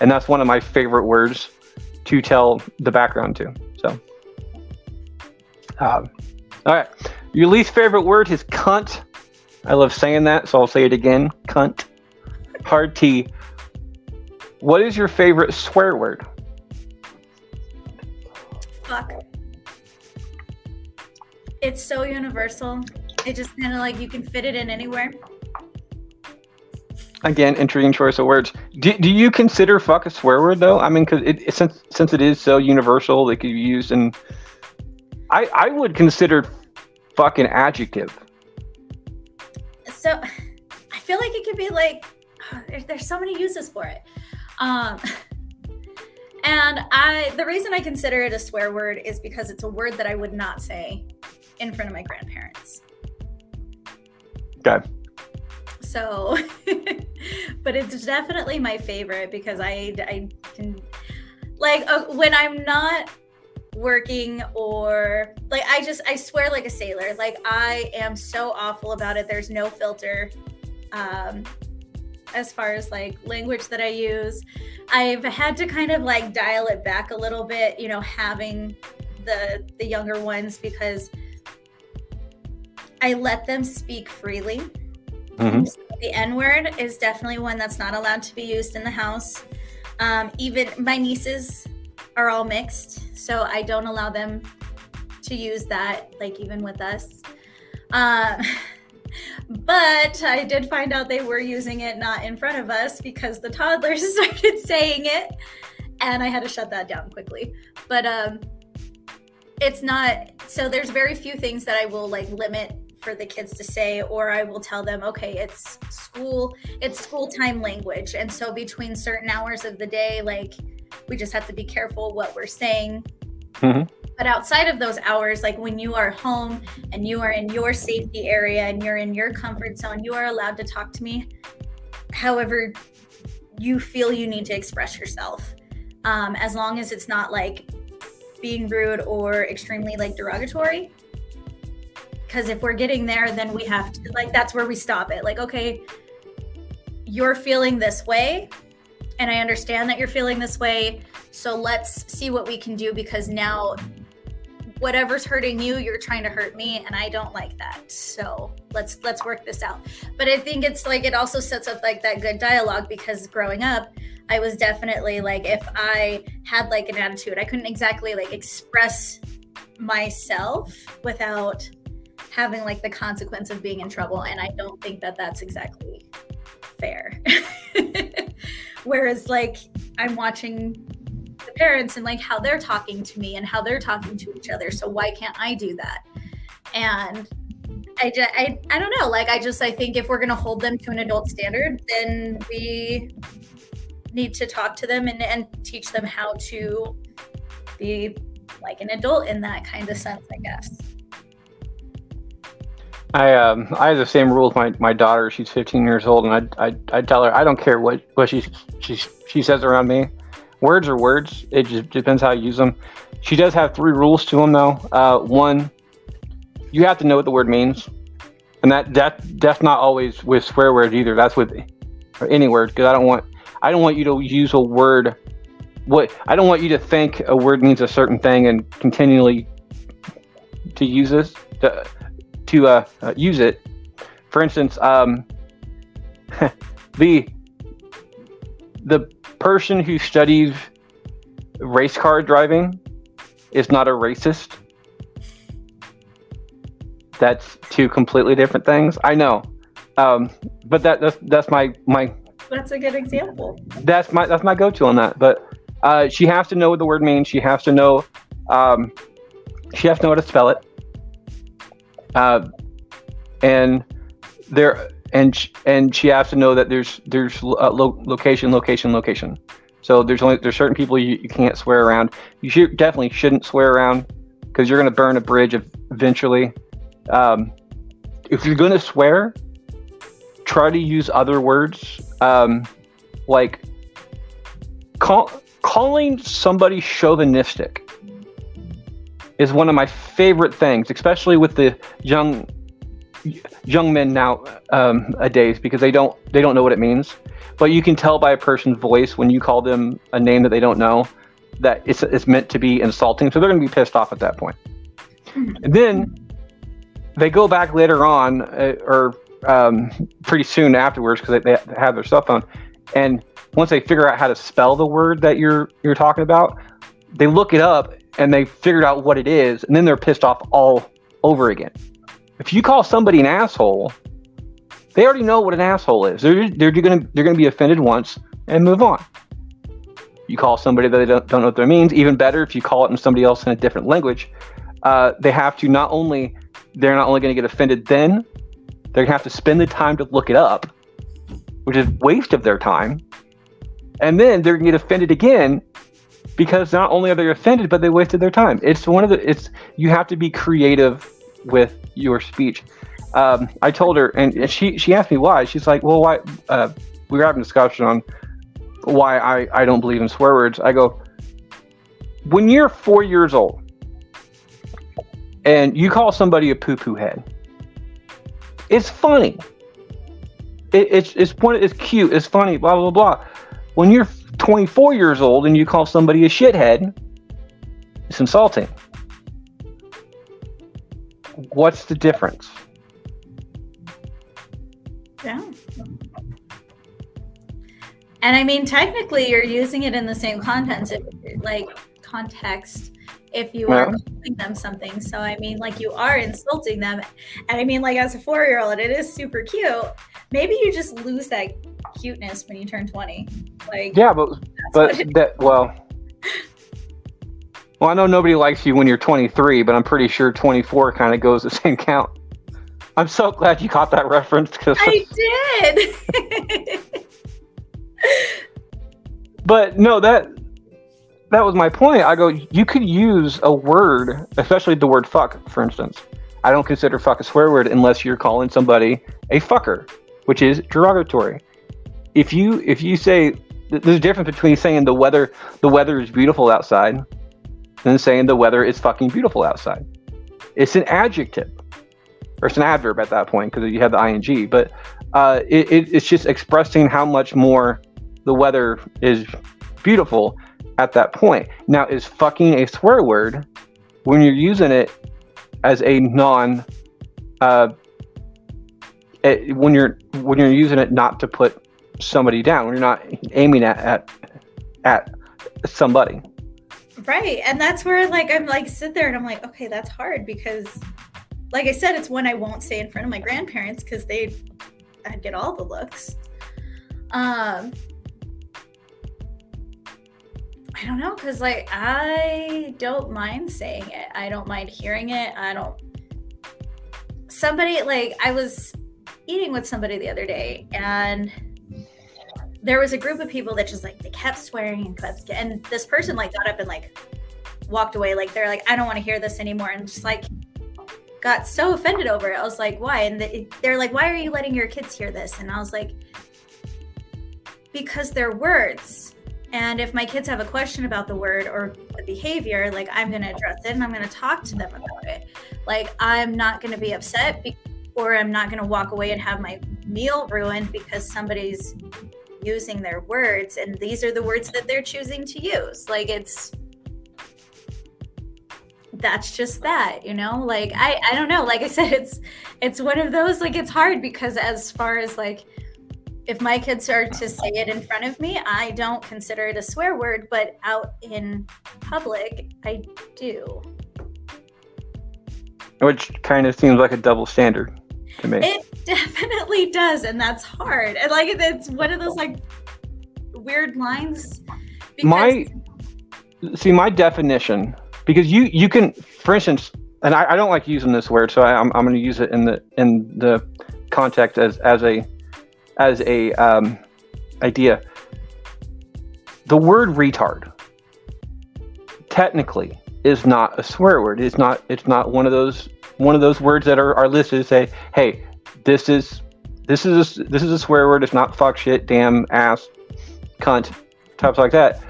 and that's one of my favorite words to tell the background to. So, um, all right, your least favorite word is cunt. I love saying that, so I'll say it again. Cunt. Hard T. What is your favorite swear word? Fuck. It's so universal. It just kind of like you can fit it in anywhere. Again, intriguing choice of words. Do, do you consider fuck a swear word though? I mean, because since since it is so universal, it could be used in. I I would consider fucking adjective. So I feel like it could be like there's, there's so many uses for it. Um, and I the reason I consider it a swear word is because it's a word that I would not say in front of my grandparents. Okay. So, but it's definitely my favorite because I, I can, like, uh, when I'm not working or like, I just, I swear like a sailor. Like, I am so awful about it. There's no filter. Um, as far as like language that I use, I've had to kind of like dial it back a little bit, you know, having the the younger ones because I let them speak freely. Mhm. The N word is definitely one that's not allowed to be used in the house. Um, even my nieces are all mixed, so I don't allow them to use that, like even with us. Um, but I did find out they were using it not in front of us because the toddlers started saying it, and I had to shut that down quickly. But um, it's not so. There's very few things that I will like limit for the kids to say or i will tell them okay it's school it's school time language and so between certain hours of the day like we just have to be careful what we're saying. Mhm. but outside of those hours like when you are home and you are in your safety area and you're in your comfort zone you are allowed to talk to me however you feel you need to express yourself. Um, as long as it's not like being rude or extremely like derogatory. Because if we're getting there then we have to like that's where we stop it. Like okay you're feeling this way and i understand that you're feeling this way so let's see what we can do because now whatever's hurting you, you're trying to hurt me, and I don't like that. So let's let's work this out. But I think it's like it also sets up like that good dialogue because growing up, I was definitely like if I had like an attitude, I couldn't exactly like express myself without having like the consequence of being in trouble and i don't think that that's exactly fair whereas like i'm watching the parents and like how they're talking to me and how they're talking to each other so why can't i do that? And I, just, I, I don't know like i just i think if we're going to hold them to an adult standard then we need to talk to them and, and teach them how to be like an adult in that kind of sense i guess I um I have the same rule with my, my daughter. She's 15 years old, and I I I tell her I don't care what what she she she says around me. Words are words. It just depends how you use them. She does have three rules to them though. Uh, one, you have to know what the word means, and that that that's not always with swear words either. That's with any word because I don't want I don't want you to use a word. What I don't want you to think a word means a certain thing and continually to use this. To, to uh, uh, use it. For instance, um, the the person who studies race car driving is not a racist. That's two completely different things. I know, um, but that that's that's my my. That's a good example. That's my that's my go-to on that. But uh, she has to know what the word means. She has to know. Um, she has to know how to spell it uh, and there and and she has to know that there's there's uh, lo- location location location. So there's only there's certain people you, you can't swear around. You definitely shouldn't swear around because you're going to burn a bridge eventually. Um, if you're going to swear try to use other words um, like call, calling somebody chauvinistic is one of my favorite things, especially with the young young men now um, days because they don't they don't know what it means. But you can tell by a person's voice when you call them a name that they don't know that it's it's meant to be insulting. So they're going to be pissed off at that point. And then they go back later on uh, or um, pretty soon afterwards because they, they have their cell phone, and once they figure out how to spell the word that you're you're talking about, they look it up and they figured out what it is, and then they're pissed off all over again. If you call somebody an asshole, they already know what an asshole is. They're, they're gonna they're gonna be offended once and move on. You call somebody that they don't, don't know what that means. Even better if you call it in somebody else in a different language. Uh, they have to not only they're not only going to get offended then, they're going to have to spend the time to look it up, which is waste of their time. And then they're going to get offended again because not only are they offended, but they wasted their time. It's one of the it's you have to be creative with your speech. Um, I told her, and she she asked me why. She's like, "Well, why?" Uh, we were having a discussion on why I I don't believe in swear words. I go, when you're four years old and you call somebody a poo poo head, it's funny. It, it's it's one it's cute. It's funny. Blah blah blah. When you're 24 years old and you call somebody a shithead, it's insulting. What's the difference? Yeah. And I mean, technically, you're using it in the same context, like context, if you are calling them something. So I mean, like you are insulting them, and I mean, like as a four-year-old, it is super cute. Maybe you just lose that cuteness when you turn 20. Like yeah, but but that well. Well, I know nobody likes you when you're 23, but I'm pretty sure 24 kind of goes the same count. I'm so glad you caught that reference because I did. but no, that that was my point. I go, you could use a word, especially the word fuck, for instance. I don't consider fuck a swear word unless you're calling somebody a fucker, which is derogatory if you if you say there's a difference between saying the weather the weather is beautiful outside and saying the weather is fucking beautiful outside. It's an adjective or it's an adverb at that point because you have the ing. But uh, it, it, it's just expressing how much more the weather is beautiful at that point. Now, is fucking a swear word? when you're using it as a non uh, it, when you're when you're using it not to put somebody down when you're not aiming at at, at somebody Right. And that's where like I'm like sit there and I'm like, okay, that's hard because like I said, it's one I won't say in front of my grandparents because they I'd get all the looks. Um I don't know, because like I don't mind saying it. I don't mind hearing it. I don't somebody like I was eating with somebody the other day and there was a group of people that just like they kept swearing and kept and this person like got up and like walked away. Like they're like i don't want to hear this anymore and just like got so offended over it. I was like why? And they, they're like why are you letting your kids hear this? And i was like because they're words and if my kids have a question about the word or the behavior like i'm going to address it and i'm going to talk to them about it. Like i'm not going to be upset be- or i'm not going to walk away and have my meal ruined because somebody's using their words and these are the words that they're choosing to use. Like it's that's just that you know? Like i i don't know. Like i said it's it's one of those like it's hard because as far as like if my kids are to say it in front of me i don't consider it a swear word but out in public i do. Which kind of seems like a double standard to me. It definitely does and that's hard. And like it's one of those like weird lines because my see my definition because you you can for instance and I, I don't like using this word so I, I'm, I'm going to use it in the in the context as as a as a um, idea. The word retard technically is not a swear word. It's not it's not one of those one of those words that are, are listed to say hey this is this is a, this is a swear word. It's not fuck shit damn ass cunt types like that.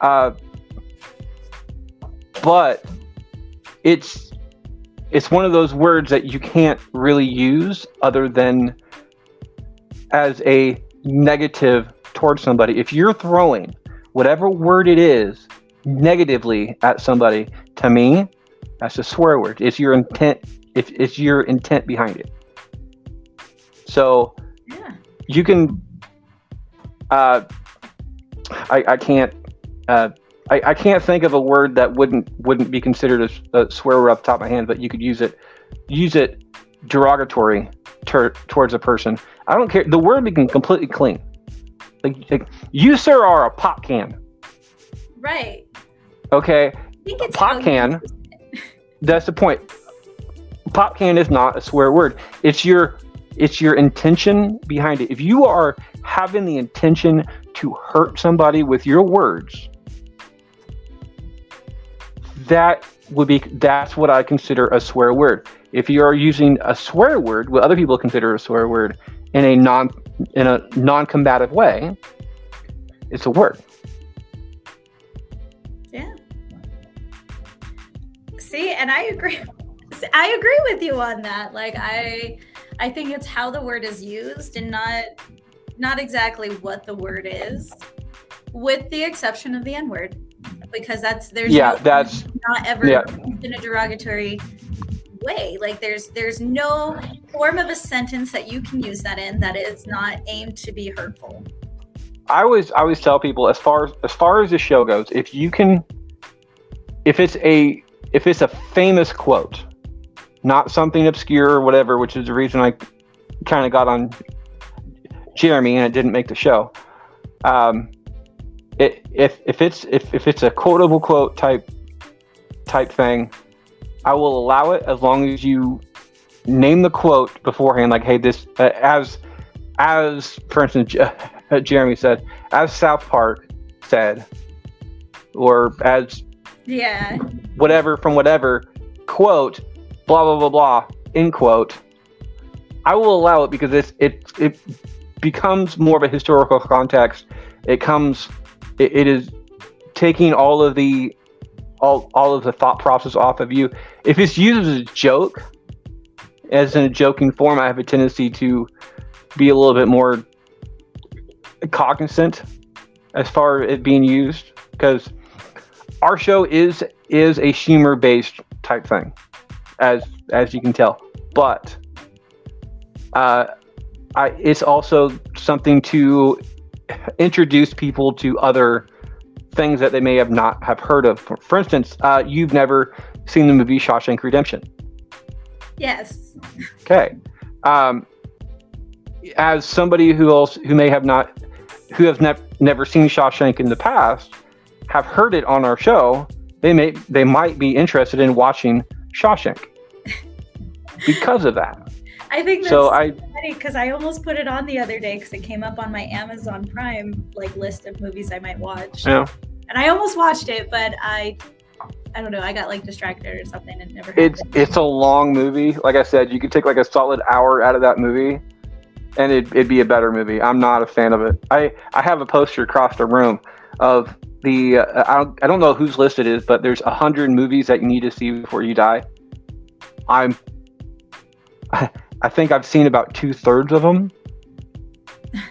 Uh, but it's it's one of those words that you can't really use other than as a negative towards somebody if you're throwing whatever word it is negatively at somebody to me that's a swear word. It's your intent if it's your intent behind it. So yeah. you can uh i i can't uh I, I can't think of a word that wouldn't wouldn't be considered a, a swear word off the top of my hand, but you could use it use it derogatory ter- towards a person. I don't care. The word being completely clean. Like, like you, sir, are a pop can. right Okay, i think it's Pop can. that's the point. Pop can is not a swear word. It's your it's your intention behind it. If you are having the intention to hurt somebody with your words, that would be that's what I consider a swear word. If you are using a swear word, what other people consider a swear word, in a non in a non-combative way, it's a word. Yeah. See, and I agree. I agree with you on that. Like I I think it's how the word is used and not not exactly what the word is, with the exception of the N-word. Because that's there's Yeah, no- that's not ever yeah. in a derogatory way. Like there's there's no form of a sentence that you can use that in that is not aimed to be hurtful. I always I always tell people as far as as far as the show goes, if you can if it's a if it's a famous quote, not something obscure or whatever, which is the reason I kind of got on Jeremy and it didn't make the show. Um, it, if if it's if, if it's a quotable quote type type thing, I will allow it as long as you name the quote beforehand. Like, hey, this uh, as as for instance, J- Jeremy said, as South Park said, or as Yeah. whatever from whatever quote blah blah blah blah end quote i will allow it because it's it it becomes more of a historical context it comes it, it is taking all of the all all of the thought process off of you if it's used as a joke as in a joking form i have a tendency to be a little bit more cognizant as far as it being used because our show is is a humor based type thing, as as you can tell. But uh, I, it's also something to introduce people to other things that they may have not have heard of. For, for instance, uh, you've never seen the movie Shawshank Redemption. Yes. Okay. Um, as somebody who else who may have not who has ne- never seen Shawshank in the past have heard it on our show, they may they might be interested in watching Shawshank because of that. I think that's So I funny because I almost put it on the other day because it came up on my Amazon Prime like list of movies I might watch, know and I almost watched it, but I, I don't know, I got like distracted or something and never. it's it's a long movie. Like I said, you could take like a solid hour out of that movie, and it, it'd be a better movie. I'm not a fan of it. I I have a poster across the room of the uh, I don't I don't know whose list it is, but there's a hundred movies that you need to see before you die. I'm I think I've seen about two thirds of them,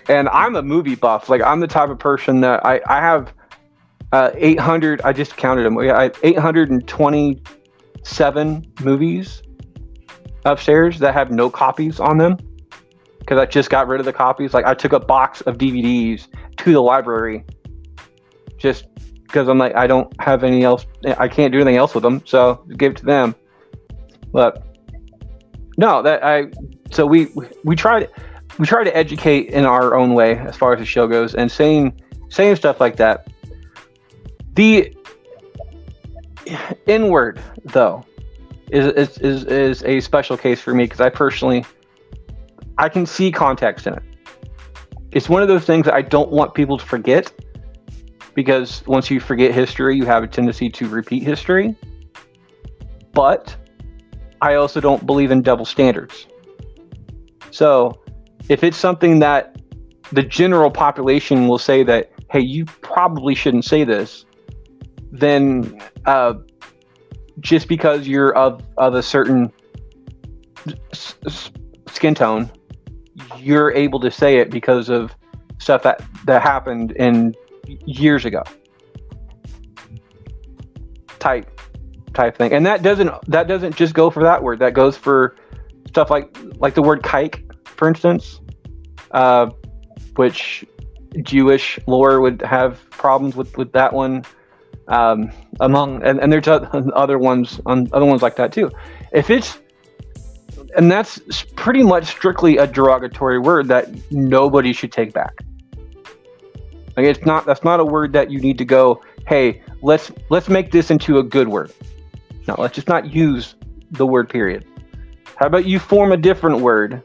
and I'm a movie buff. Like I'm the type of person that I I have. Uh, 800 i just counted them I, 827 movies upstairs that have no copies on them because I just got rid of the copies. Like I took a box of DVDs to the library just because I'm like I don't have any else. I can't do anything else with them, so give it to them. But no, that I so we we try to we try to educate in our own way as far as the show goes, and saying saying stuff like that. The N-word though is is is, is a special case for me because I personally I can see context in it. It's one of those things that I don't want people to forget because once you forget history, you have a tendency to repeat history. But I also don't believe in double standards. So, if it's something that the general population will say that, hey, you probably shouldn't say this, then uh, just because you're of, of a certain s- s- skin tone, you're able to say it because of stuff that, that happened in years ago. Type type thing. And that doesn't that doesn't just go for that word. That goes for stuff like like the word kike, for instance, uh, which Jewish lore would have problems with with that one. Um, among and, and there's other ones on other ones like that too. If it's and that's pretty much strictly a derogatory word that nobody should take back. Like it's not that's not a word that you need to go, hey, let's let's make this into a good word. No, let's just not use the word period. How about you form a different word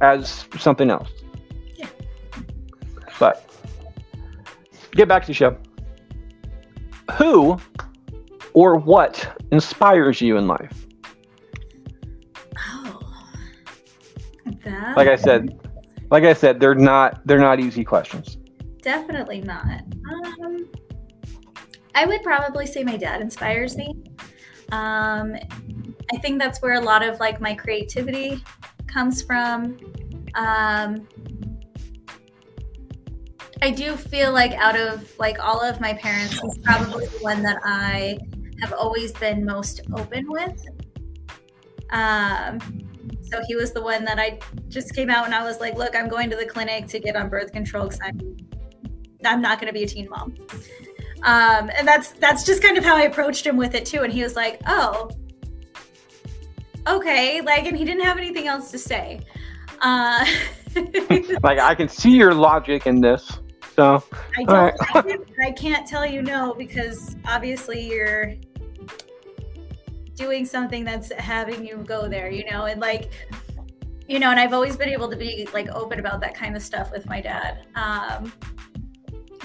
as something else? Yeah. But get back to the show. Who or what inspires you in life? Oh, that Like I said, like I said, they're not they're not easy questions. definitely not. Um, I would probably say my dad inspires me. Um, I think that's where a lot of like my creativity comes from. Um, I do feel like out of like all of my parents, he's probably the one that I have always been most open with. Um, so he was the one that I just came out and I was like, "Look, I'm going to the clinic to get on birth control because I'm I'm not going to be a teen mom." Um, and that's that's just kind of how I approached him with it too. And he was like, "Oh, okay," like, and he didn't have anything else to say. Uh, Like I can see your logic in this. So I don't. right. I, can't, I can't tell you no because obviously you're doing something that's having you go there, you know, and like, you know, and I've always been able to be like open about that kind of stuff with my dad. Um,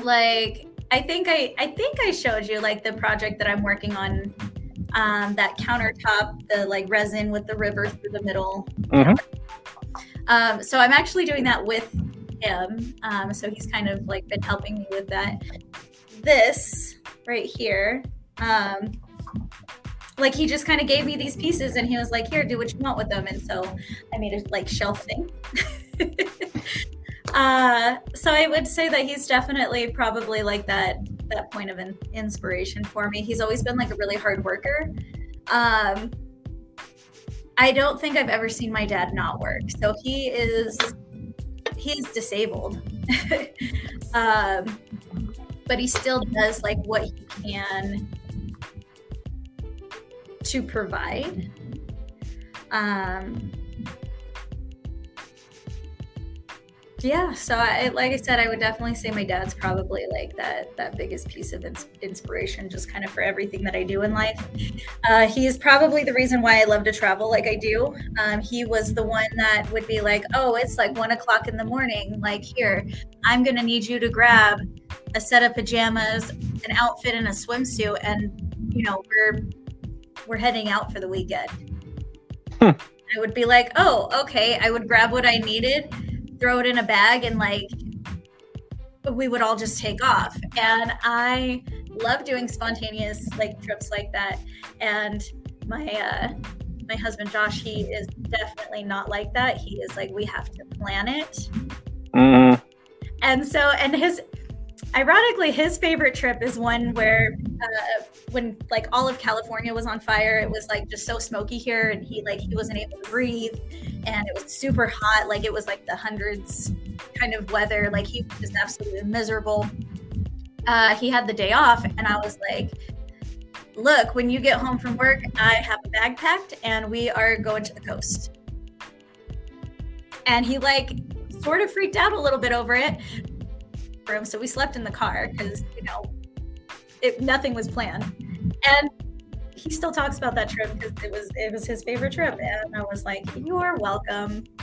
like, I think I, I think I showed you like the project that I'm working on. Um, that countertop, the like resin with the river through the middle. Mhm. Um, so I'm actually doing that with him. Um, so he's kind of like been helping me with that. This right here, um, like he just kind of gave me these pieces and he was like, "Here, do what you want with them." And so I made a like shelf thing. uh, so I would say that he's definitely probably like that that point of in- inspiration for me. He's always been like a really hard worker. Um, I don't think I've ever seen my dad not work. So he is he's disabled. um, but he still does like what he can to provide. Um, yeah so i like i said i would definitely say my dad's probably like that that biggest piece of ins- inspiration just kind of for everything that i do in life. Uh, he's probably the reason why i love to travel like i do. Um, he was the one that would be like oh it's like one o'clock in the morning like here i'm gonna need you to grab a set of pajamas an outfit and a swimsuit and you know we're we're heading out for the weekend. Hmm. i would be like oh okay. I would grab what i needed throw it in a bag and like we would all just take off. And i love doing spontaneous like trips like that. And my uh my husband josh he is definitely not like that. He is like we have to plan it. Mhm. and so and his ironically his favorite trip is one where uh, when like all of california was on fire it was like just so smoky here and he like he wasn't able to breathe and it was super hot like it was like the hundreds kind of weather like he was just absolutely miserable. Uh, he had the day off and i was like look when you get home from work i have a bag packed and we are going to the coast. And he like sort of freaked out a little bit over it room so we slept in the car because you know it, nothing was planned and he still talks about that trip because it was it was his favorite trip and i was like you're welcome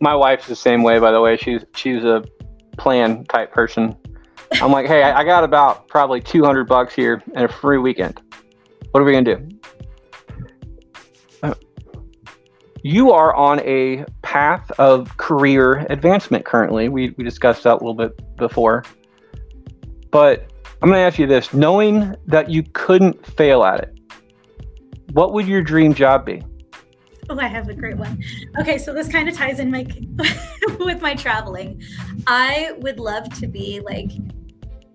My wife's the same way, by the way. She's she's a plan type person. I'm like, hey, I I got about probably 200 bucks here and a free weekend. What are we gonna do? You are on a path of career advancement currently. We we discussed that a little bit before, but I'm gonna ask you this: knowing that you couldn't fail at it, what would your dream job be? Oh, I have a great one. Okay, so this kind of ties in my with my traveling. I would love to be like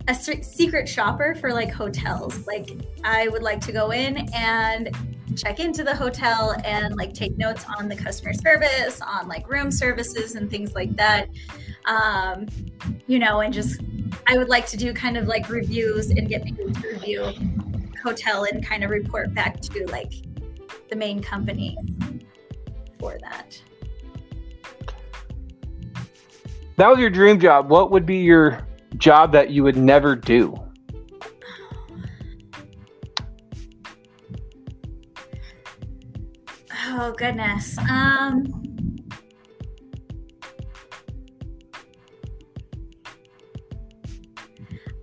a secret shopper for like hotels. Like I would like to go in and check into the hotel and like take notes on the customer service, on like room services and things like that. Um, you know, and just I would like to do kind of like reviews and get people to review hotel and kind of report back to like the main company for that. that was your dream job, what would be your job that you would never do? Oh goodness. Um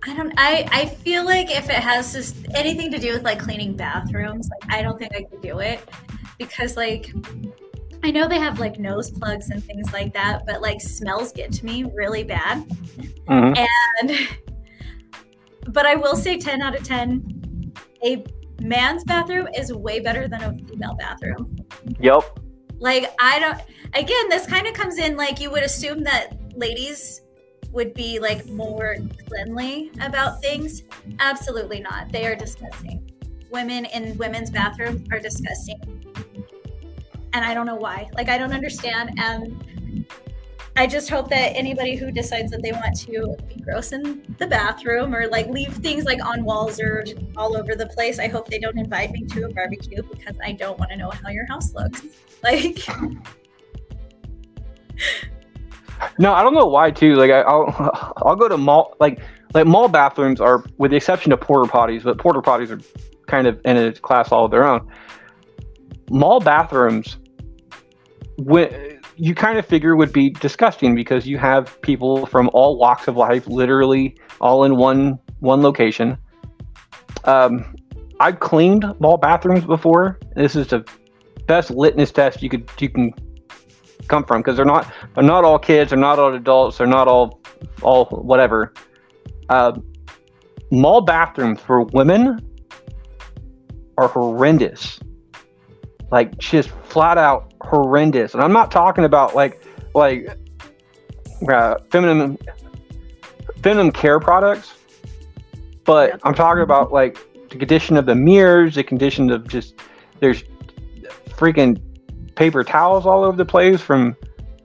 I don't I I feel like if it has just anything to do with like cleaning bathrooms, like I don't think I could do it because like I know they have like nose plugs and things like that, but like smells get to me really bad. Mhm. And but I will say 10 out of 10 a man's bathroom is way better than a female bathroom. Yep. Like I don't again this kind of comes in like you would assume that ladies would be like more cleanly about things. Absolutely not. They are disgusting. Women in women's bathrooms are disgusting. And I don't know why. Like I don't understand and I just hope that anybody who decides that they want to be gross in the bathroom or like leave things like on walls or all over the place, I hope they don't invite me to a barbecue because I don't want to know how your house looks. Like No, I don't know why too. Like I, I'll I'll go to mall like like mall bathrooms are with the exception of porta potties, but porta potties are kind of in a class all of their own. Mall bathrooms, when you kind of figure would be disgusting because you have people from all walks of life, literally all in one one location. Um, I've cleaned mall bathrooms before. This is the best litmus test you could you can come from because they're not they're not all kids, they're not all adults, they're not all all whatever. Uh, mall bathrooms for women are horrendous, like just flat out horrendous. And I'm not talking about like like uh, feminine feminine care products, but I'm talking about like the condition of the mirrors, the condition of just there's freaking paper towels all over the place from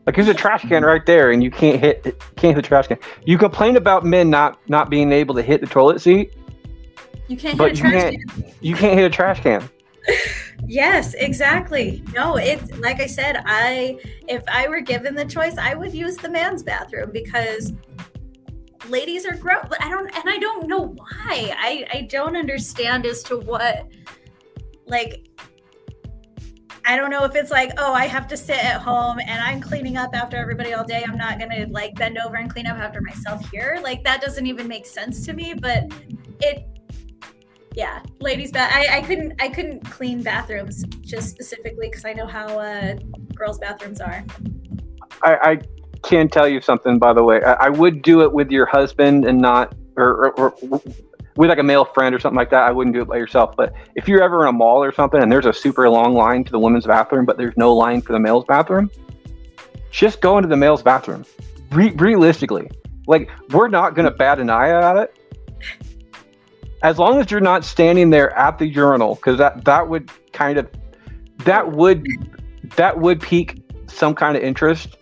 like there's a trash can right there and you can't hit can't hit the trash can. You complain about men not not being able to hit the toilet seat, You can't but hit a trash can't can. you can't hit a trash can. Yes, exactly. No, it like I said, I if I were given the choice, I would use the man's bathroom because ladies are gross. I don't and I don't know why. I I don't understand as to what like I don't know if it's like, oh, I have to sit at home and I'm cleaning up after everybody all day. I'm not gonna like bend over and clean up after myself here. Like that doesn't even make sense to me. But it yeah ladies bath I, I couldn't i couldn't clean bathrooms just specifically because i know how uh girls bathrooms are I, I can tell you something, by the way. I, I would do it with your husband and not, or, or, or with like a male friend or something like that. I wouldn't do it by yourself. But if you're ever in a mall or something and there's a super long line to the women's bathroom, but there's no line for the male's bathroom, just go into the male's bathroom. Re- realistically, like we're not to bat an eye at it. As long as you're not standing there at the urinal, because that that would kind of that would that would pique some kind of interest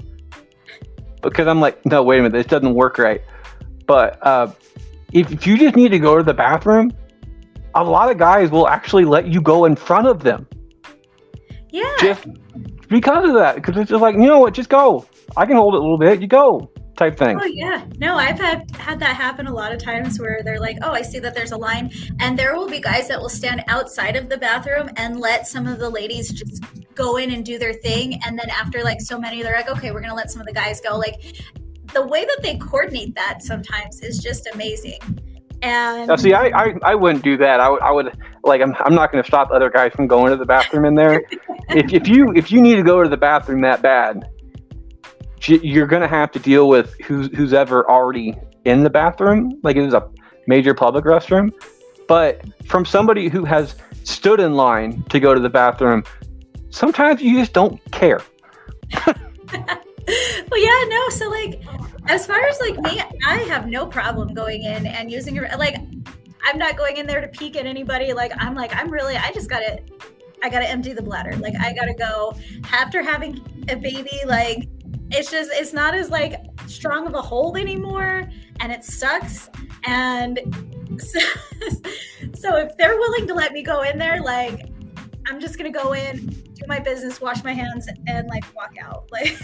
because I'm like, no, wait a minute, this doesn't work right. But uh, if, if you just need to go to the bathroom, a lot of guys will actually let you go in front of them yeah just because of that. Because it's just like, you know what, just go. I can hold it a little bit. You go, type thing. oh yeah no i've had had that happen a lot of times where they're like oh i see that there's a line and there will be guys that will stand outside of the bathroom and let some of the ladies just go in and do their thing and then after like so many they're like okay we're gonna let some of the guys go like the way that they coordinate that sometimes is just amazing and Now, see, I, I, I wouldn't do that. I would, I would like, I'm, I'm not going to stop other guys from going to the bathroom in there. if, if you, if you need to go to the bathroom that bad, you're to have to deal with who's, who's ever already in the bathroom. Like it is a major public restroom. But from somebody who has stood in line to go to the bathroom, sometimes you just don't care. well yeah no so like as far as like me i have no problem going in and using your like i'm not going in there to peek at anybody like i'm like i'm really i just gotta i gotta empty the bladder like i gotta go after having a baby like it's just it's not as like strong of a hold anymore and it sucks and so, so if they're willing to let me go in there like i'm just gonna go in do my business wash my hands and like walk out like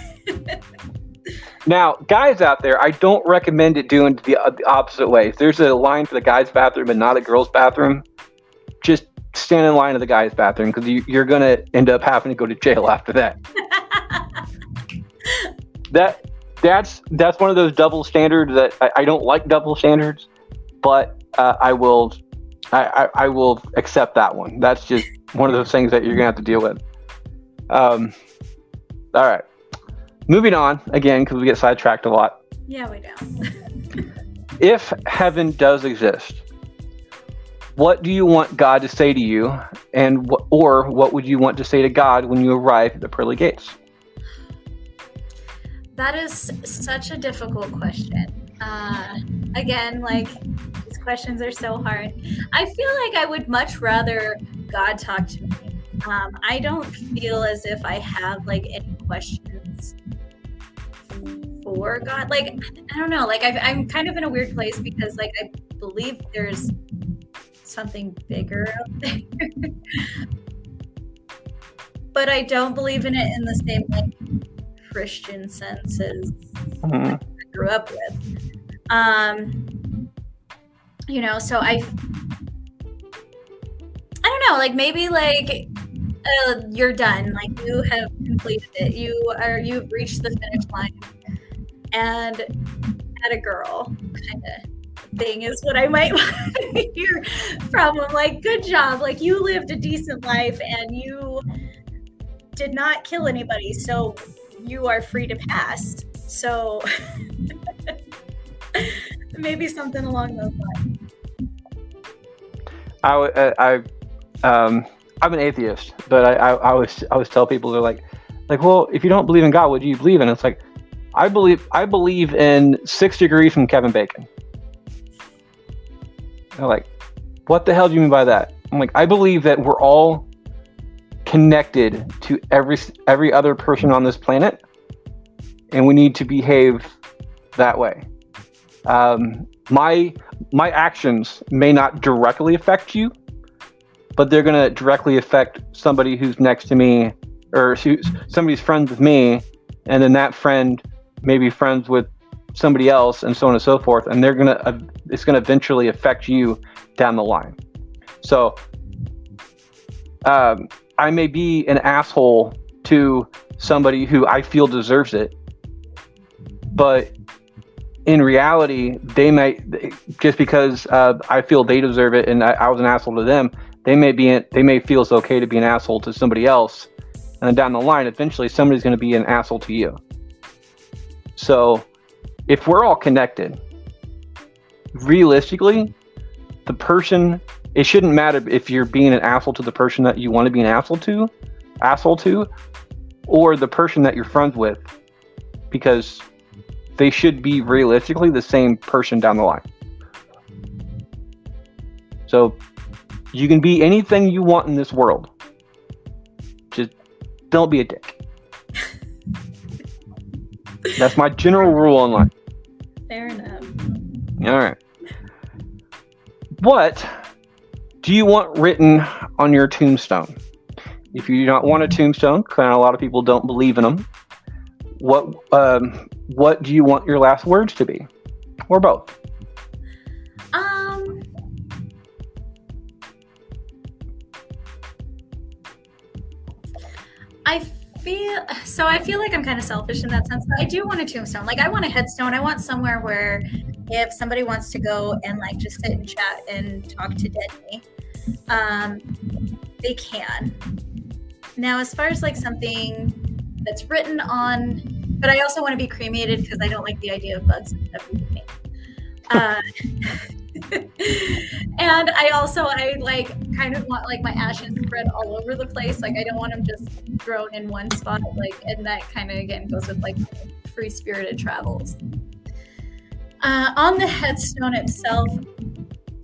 Now, guys out there, I don't recommend it doing the, uh, the opposite way. If there's a line for the guy's bathroom and not a girl's bathroom, just stand in line of the guy's bathroom because you, you're going to end up having to go to jail after that. That that's that's one of those double standards that I, I don't like double standards, but uh, I will I, I, I will accept that one. That's just one of those things that you're gonna have to deal with. Um, all right, moving on again because we get sidetracked a lot. Yeah, we do. If heaven does exist, what do you want God to say to you, and wh- or what would you want to say to God when you arrive at the pearly gates? That is such a difficult question. Uh, again, like these questions are so hard. I feel like I would much rather God talk to me. Um, I don't feel as if I have like any questions for God. Like I don't know. Like I've, I'm kind of in a weird place because like I believe there's something bigger out there. but I don't believe in it in the same like Christian senses Mhm. I grew up with. Um, you know, so I, I don't know, like maybe like uh, you're done, like you have completed it, you are you've reached the finish line, and had a girl kind of thing is what I might want to hear from him. Like, good job, like you lived a decent life and you did not kill anybody, so you are free to pass. So maybe something along those lines. I, w- uh, I, um, I'm an atheist, but I, I, I always, I always tell people they're like, like, well, if you don't believe in God, what do you believe in? It's like, I believe, I believe in six degrees from Kevin Bacon. They're like, what the hell do you mean by that? I'm like, I believe that we're all connected to every every other person on this planet, and we need to behave that way. Um, my my actions may not directly affect you, but they're going to directly affect somebody who's next to me, or somebody's friends with me, and then that friend may be friends with somebody else, and so on and so forth, and they're gonna uh, it's going to eventually affect you down the line. So um, I may be an asshole to somebody who I feel deserves it, but in reality, they might just because uh, I feel they deserve it and I, I, was an asshole to them. They may be they may feel it's okay to be an asshole to somebody else, and then down the line, eventually somebody's going to be an asshole to you. So, if we're all connected, realistically, the person it shouldn't matter if you're being an asshole to the person that you want to be an asshole to, asshole to, or the person that you're friends with, because they should be realistically the same person down the line. So you can be anything you want in this world. Just don't be a dick. That's my general rule in life. Fair enough. All right. What do you want written on your tombstone? If you do not want a tombstone, because a lot of people don't believe in them, what um, what do you want your last words to be, or both? Um. I feel so. I feel like I'm kind of selfish in that sense. But I do want a tombstone. Like I want a headstone. I want somewhere where if somebody wants to go and like just sit and chat and talk to me, um, they can. Now, as far as like something that's written on, but I also want to be cremated because I don't like the idea of bugs and. Uh, and I also I like kind of want like my ashes spread all over the place. Like I don't want them just thrown in one spot. Like and that kind of again goes with like free spirited travels. Uh, on the headstone itself,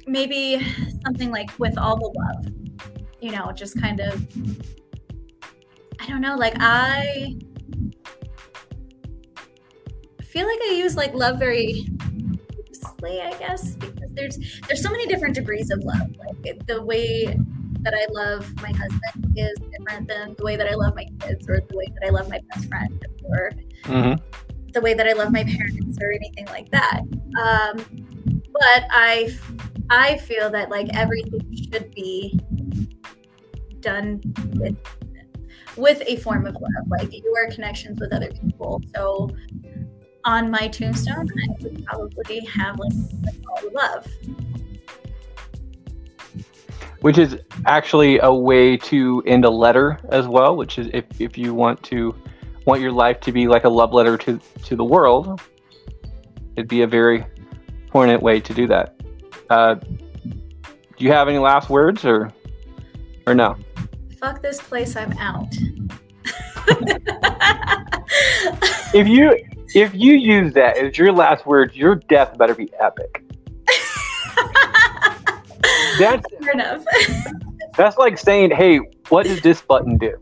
maybe something like with all the love, you know, just kind of, I don't know, like I feel like I use like love very loosely, I guess, because there's there's so many different degrees of love. Like the way that I love my husband is different than the way that I love my kids or the way that I love my best friend or mm-hmm the way that I love my parents or anything like that. Um, but I, I feel that like everything should be done with with a form of love, like your connections with other people. So on my tombstone, I would probably have like all love. Which is actually a way to end a letter as well, which is if, if you want to want your life to be like a love letter to to the world, it'd be a very poignant way to do that. Uh, do you have any last words, or or no? Fuck this place, I'm out. if you if you use that as your last words, your death better be epic. that's fair enough. that's like saying, "Hey, what does this button do?"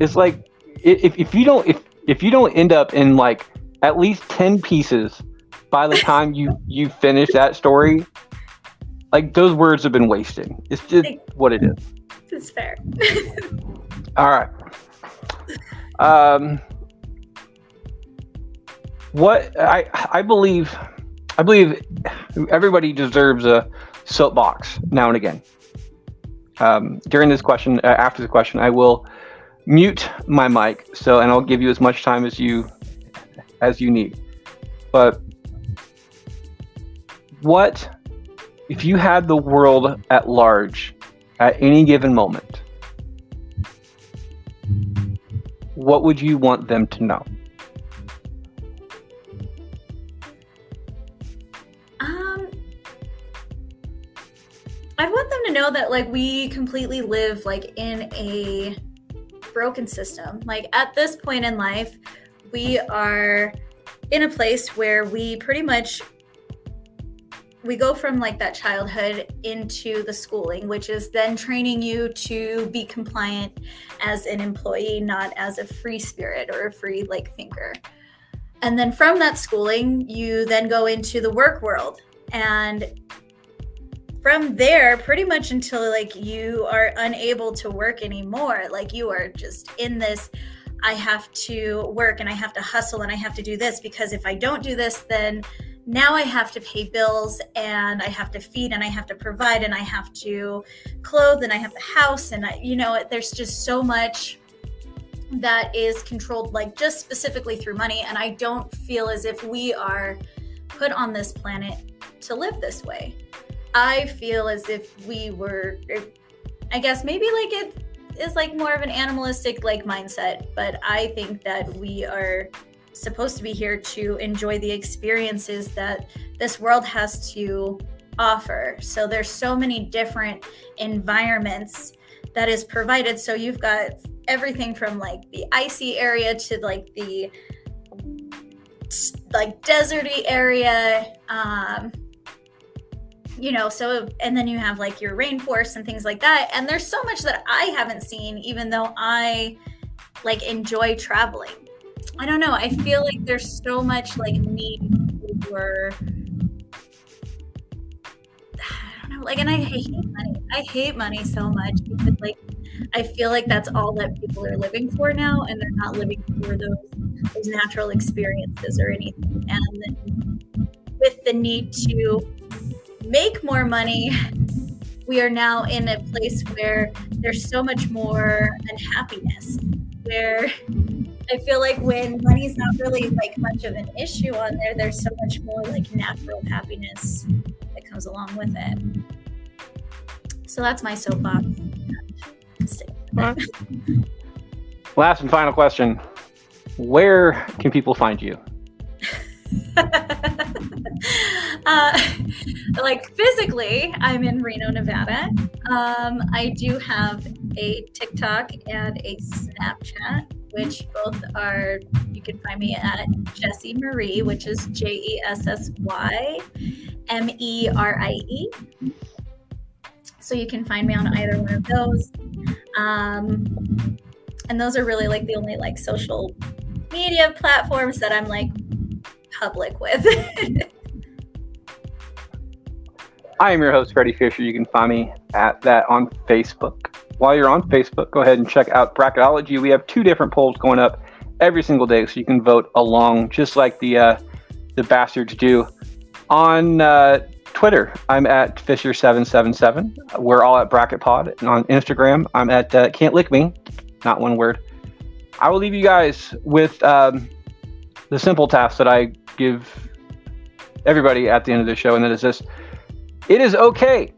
It's like if, if you don't if if you don't end up in like at least 10 pieces by the time you you finish that story like those words have been wasted. It's just what it is. It's fair. All right. Um what i i believe i believe everybody deserves a soapbox now and again. Um, during this question uh, after the question i will mute my mic so and I'll give you as much time as you as you need. But what if you had the world at large at any given moment? What would you want them to know? Um I'd want them to know that like we completely live like in a broken system. Like at this point in life, we are in a place where we pretty much we go from like that childhood into the schooling, which is then training you to be compliant as an employee, not as a free spirit or a free like thinker. And then from that schooling, you then go into the work world. And from there, pretty much until like you are unable to work anymore, like you are just in this I have to work and I have to hustle and I have to do this because if I don't do this, then now I have to pay bills and I have to feed and I have to provide and I have to clothe and I have the house. And I, you know, there's just so much that is controlled like just specifically through money. And I don't feel as if we are put on this planet to live this way. I feel as if we were I guess maybe like it is like more of an animalistic like mindset, but I think that we are supposed to be here to enjoy the experiences that this world has to offer. So there's so many different environments that is provided. So you've got everything from like the icy area to like the like deserty area. Um, you know, so and then you have like your rainforest and things like that. And there's so much that I haven't seen, even though I like enjoy traveling. I don't know. I feel like there's so much like need for I don't know, like and I hate money. I hate money so much because like I feel like that's all that people are living for now and they're not living for those those natural experiences or anything. And with the need to make more money, we are now in a place where there's so much more unhappiness where I feel like when money's not really like much of an issue on there, there's so much more like natural happiness that comes along with it. So that's my soapbox. Last and final question: Where can people find you? uh, like physically, I'm in Reno, Nevada. Um, I do have a TikTok and a Snapchat, which both are, you can find me at Jessy Marie, which is J E S S Y M E R I E. So you can find me on either one of those. Um, and those are really like the only like social media platforms that I'm like public with. I am your host, Freddie Fisher. You can find me at that on Facebook. While you're on Facebook, go ahead and check out Bracketology. We have two different polls going up every single day, so you can vote along, just like the uh, the bastards do. On uh, Twitter, I'm at Fisher777. We're all at Bracket Pod. And on Instagram, I'm at uh, Can't Lick Me, not one word. I will leave you guys with um, the simple task that I give everybody at the end of the show, and that is this it is okay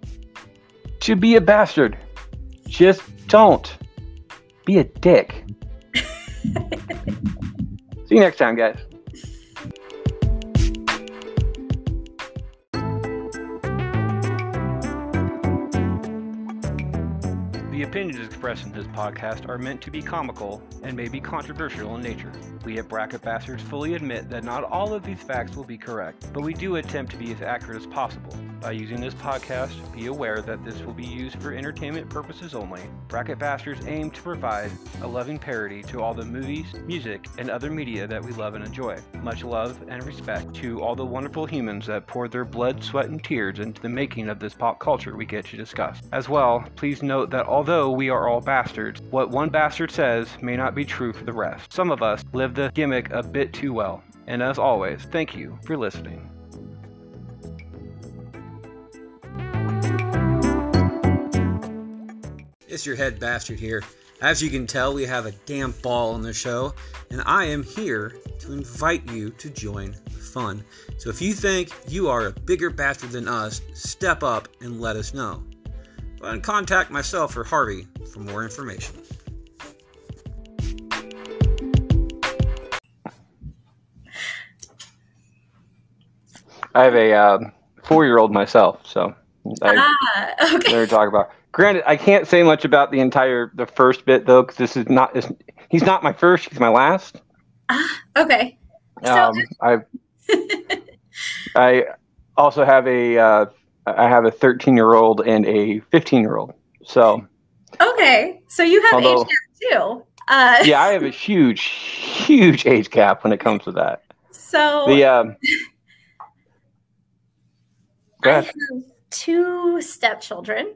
to be a bastard. Just don't be a dick. See you next time, guys. Opinions expressed in this podcast are meant to be comical and may be controversial in nature. We at Bracket Bastards fully admit that not all of these facts will be correct, but we do attempt to be as accurate as possible. By using this podcast, be aware that this will be used for entertainment purposes only. Bracket Bastards aim to provide a loving parody to all the movies, music, and other media that we love and enjoy. Much love and respect to all the wonderful humans that poured their blood, sweat, and tears into the making of this pop culture we get to discuss. As well, please note that although we are all bastards, what one bastard says may not be true for the rest. Some of us live the gimmick a bit too well. And as always, thank you for listening. It's your head bastard here. As you can tell, we have a damn ball on the show, and I am here to invite you to join the fun. So if you think you are a bigger bastard than us, step up and let us know. Go ahead and contact myself or Harvey for more information. I have a um, four-year-old myself, so I ah, okay. never talk about. Granted, I can't say much about the entire the first bit though, because this is not. This, he's not my first. He's my last. Ah, okay. So, Um, I, I, also have a uh, I have a 13 year old and a 15 year old. So Okay, so you have Although- age gap too. Uh, yeah, I have a huge, huge age gap when it comes to that. So The um, I have two stepchildren,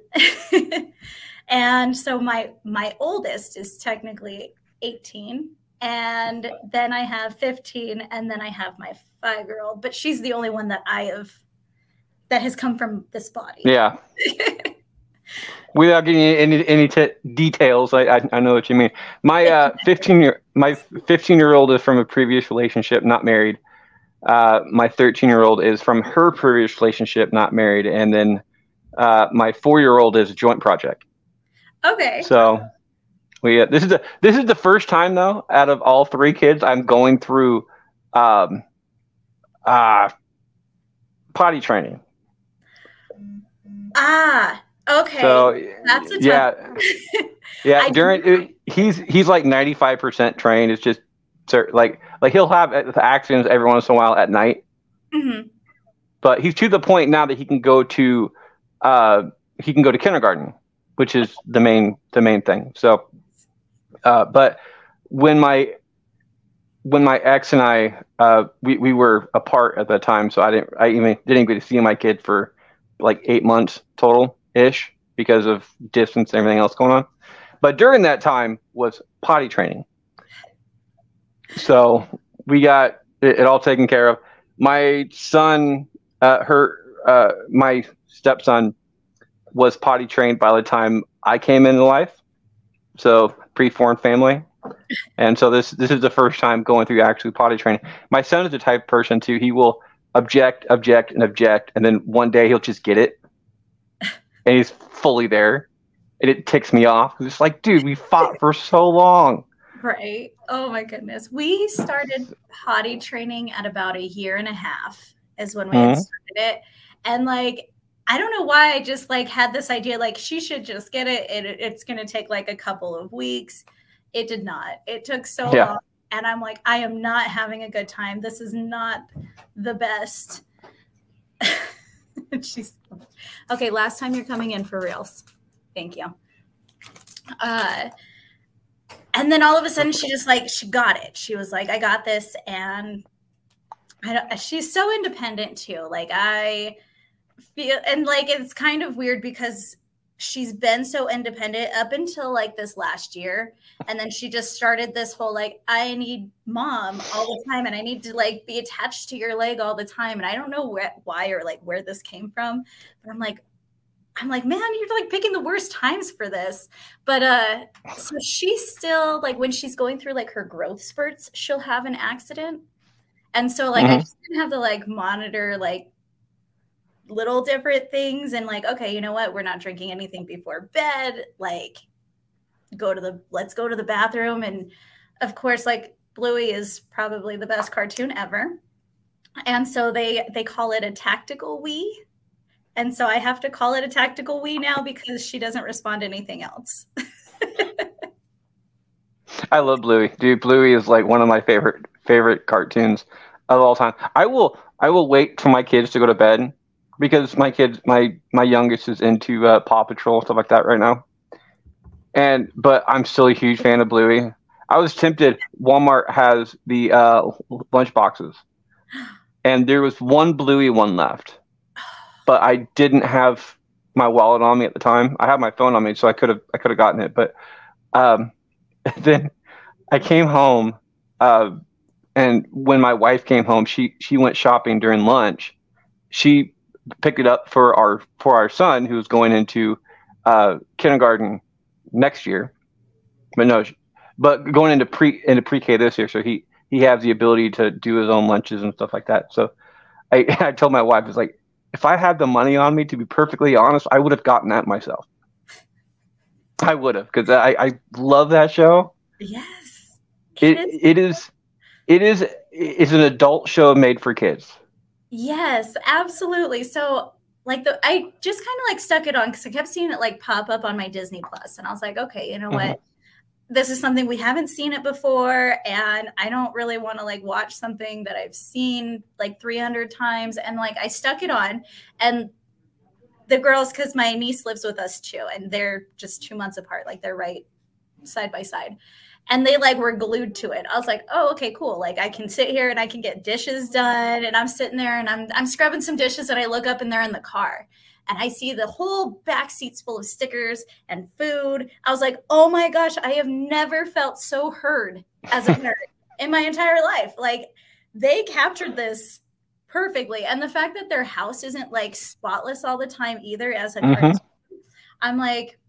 and so my my oldest is technically 18, and then I have 15, and then I have my five year old. But she's the only one that I have that has come from this body. Yeah. Without getting any any t- details, I, I I know what you mean. My uh 15 year my 15 year old is from a previous relationship, not married. Uh, my 13 year old is from her previous relationship, not married, and then uh, my four year old is a joint project. Okay. So we uh, this is the this is the first time though out of all three kids I'm going through um uh potty training. Ah. Okay. So That's a yeah, yeah. During it, he's he's like ninety five percent trained. It's just like like he'll have uh, accidents every once in a while at night, Mhm. but he's to the point now that he can go to uh he can go to kindergarten, which is the main the main thing. So, uh, but when my when my ex and I uh, we we were apart at the time, so I didn't I even didn't get to see my kid for like eight months total ish because of distance and everything else going on. But during that time was potty training. So we got it, it all taken care of. My son, uh, her, uh, my stepson was potty trained by the time I came into life. So pre-formed family. And so this this is the first time going through actually potty training. My son is the type person too. He will object, object, and object, and then one day he'll just get it, and he's fully there, and it ticks me off. It's like, dude, we fought for so long. Right. Oh my goodness. We started potty training at about a year and a half is when we had Mhm. started it. And like I don't know why I just like had this idea like she should just get it. it it's going to take like a couple of weeks. It did not. It took so Yeah. long and I'm like I am not having a good time. This is not the best. She's Okay, last time you're coming in for reals. Thank you. Uh and then all of a sudden she just like she got it she was like i got this and i don't she's so independent too like i feel and like it's kind of weird because she's been so independent up until like this last year. And then she just started this whole like i need mom all the time and i need to like be attached to your leg all the time and i don't know where, why or like where this came from. But i'm like i'm like man you're like picking the worst times for this. But uh so she's still like when she's going through like her growth spurts she'll have an accident. And so like i Mhm. just didn't have to like monitor like little different things and like okay you know what? We're not drinking anything before bed. Like go to the let's go to the bathroom. And of course like bluey is probably the best cartoon ever. And so they they call it a tactical wee and so i have to call it a tactical wee now because she doesn't respond to anything else. I love Bluey, dude. Bluey is like one of my favorite favorite cartoons of all time. I will I will wait for my kids to go to bed because my kids my my youngest is into uh, Paw Patrol stuff like that right now. And but I'm still a huge fan of Bluey. I was tempted. Walmart has the uh, lunch boxes, and there was one Bluey one left, but I didn't have my wallet on me at the time. I had my phone on me, so I could have I could have gotten it, but um, then I came home, uh, and when my wife came home, she she went shopping during lunch. She picked it up for our for our son who's going into uh, kindergarten next year, but no, but going into pre into pre K this year, so he he has the ability to do his own lunches and stuff like that. So I I told my wife, it's like if I had the money on me, to be perfectly honest, I would have gotten that myself. I would have because I, I love that show. yes it it is, it is it's an adult show made for kids. Yes, absolutely. So like the I just kind of like stuck it on because I kept seeing it like pop up on my Disney Plus, and I was like, okay, you know what? Mm-hmm. this is something we haven't seen it before and i don't really want to like watch something that i've seen like 300 times and like i stuck it on and the girls because my niece lives with us too and they're just two months apart like they're right side by side and they like were glued to it i was like oh okay cool like i can sit here and i can get dishes done and i'm sitting there and i'm i'm scrubbing some dishes and i look up and they're in the car and I see the whole back seats full of stickers and food. I was like, oh my gosh, I have never felt so heard as a parent in my entire life. Like they captured this perfectly. And the fact that their house isn't like spotless all the time either as a mm-hmm. I'm like,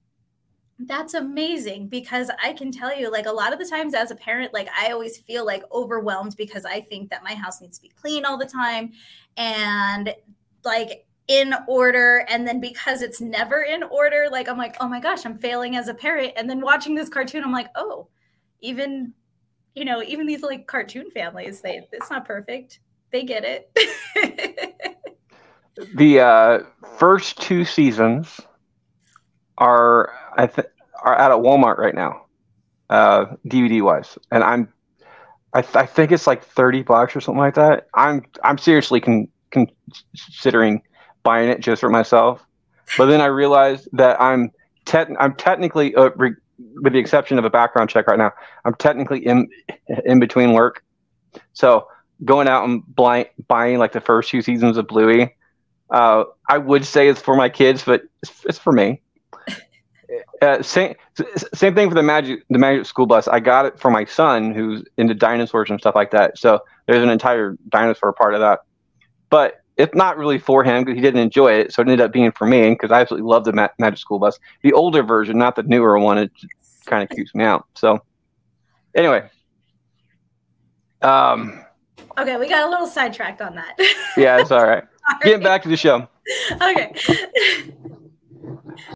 that's amazing because I can tell you, like, a lot of the times as a parent, like, I always feel like overwhelmed because I think that my house needs to be clean all the time. And like, in order and then because it's never in order like i'm like oh my gosh i'm failing as a parent and then watching this cartoon i'm like oh even you know even these like cartoon families they it's not perfect they get it the uh first two seasons are i think are out at walmart right now uh dvd wise and i'm I, th- I think it's like 30 bucks or something like that i'm i'm seriously con- considering buying it just for myself. But then I realized that I'm te- I'm technically, uh, re- with the exception of a background check right now, I'm technically in in between work. So going out and blind, buying like the first two seasons of Bluey, uh, I would say it's for my kids, but it's, it's for me. Uh, same same thing for the magic the magic school bus. I got it for my son who's into dinosaurs and stuff like that. So there's an entire dinosaur part of that. But it's not really for him because he didn't enjoy it. So it ended up being for me because I absolutely love the Ma- Magic School Bus. The older version, not the newer one, it kind of keeps me out. So anyway. Um, okay, we got a little sidetracked on that. yeah, it's all right. Getting back to the show. okay.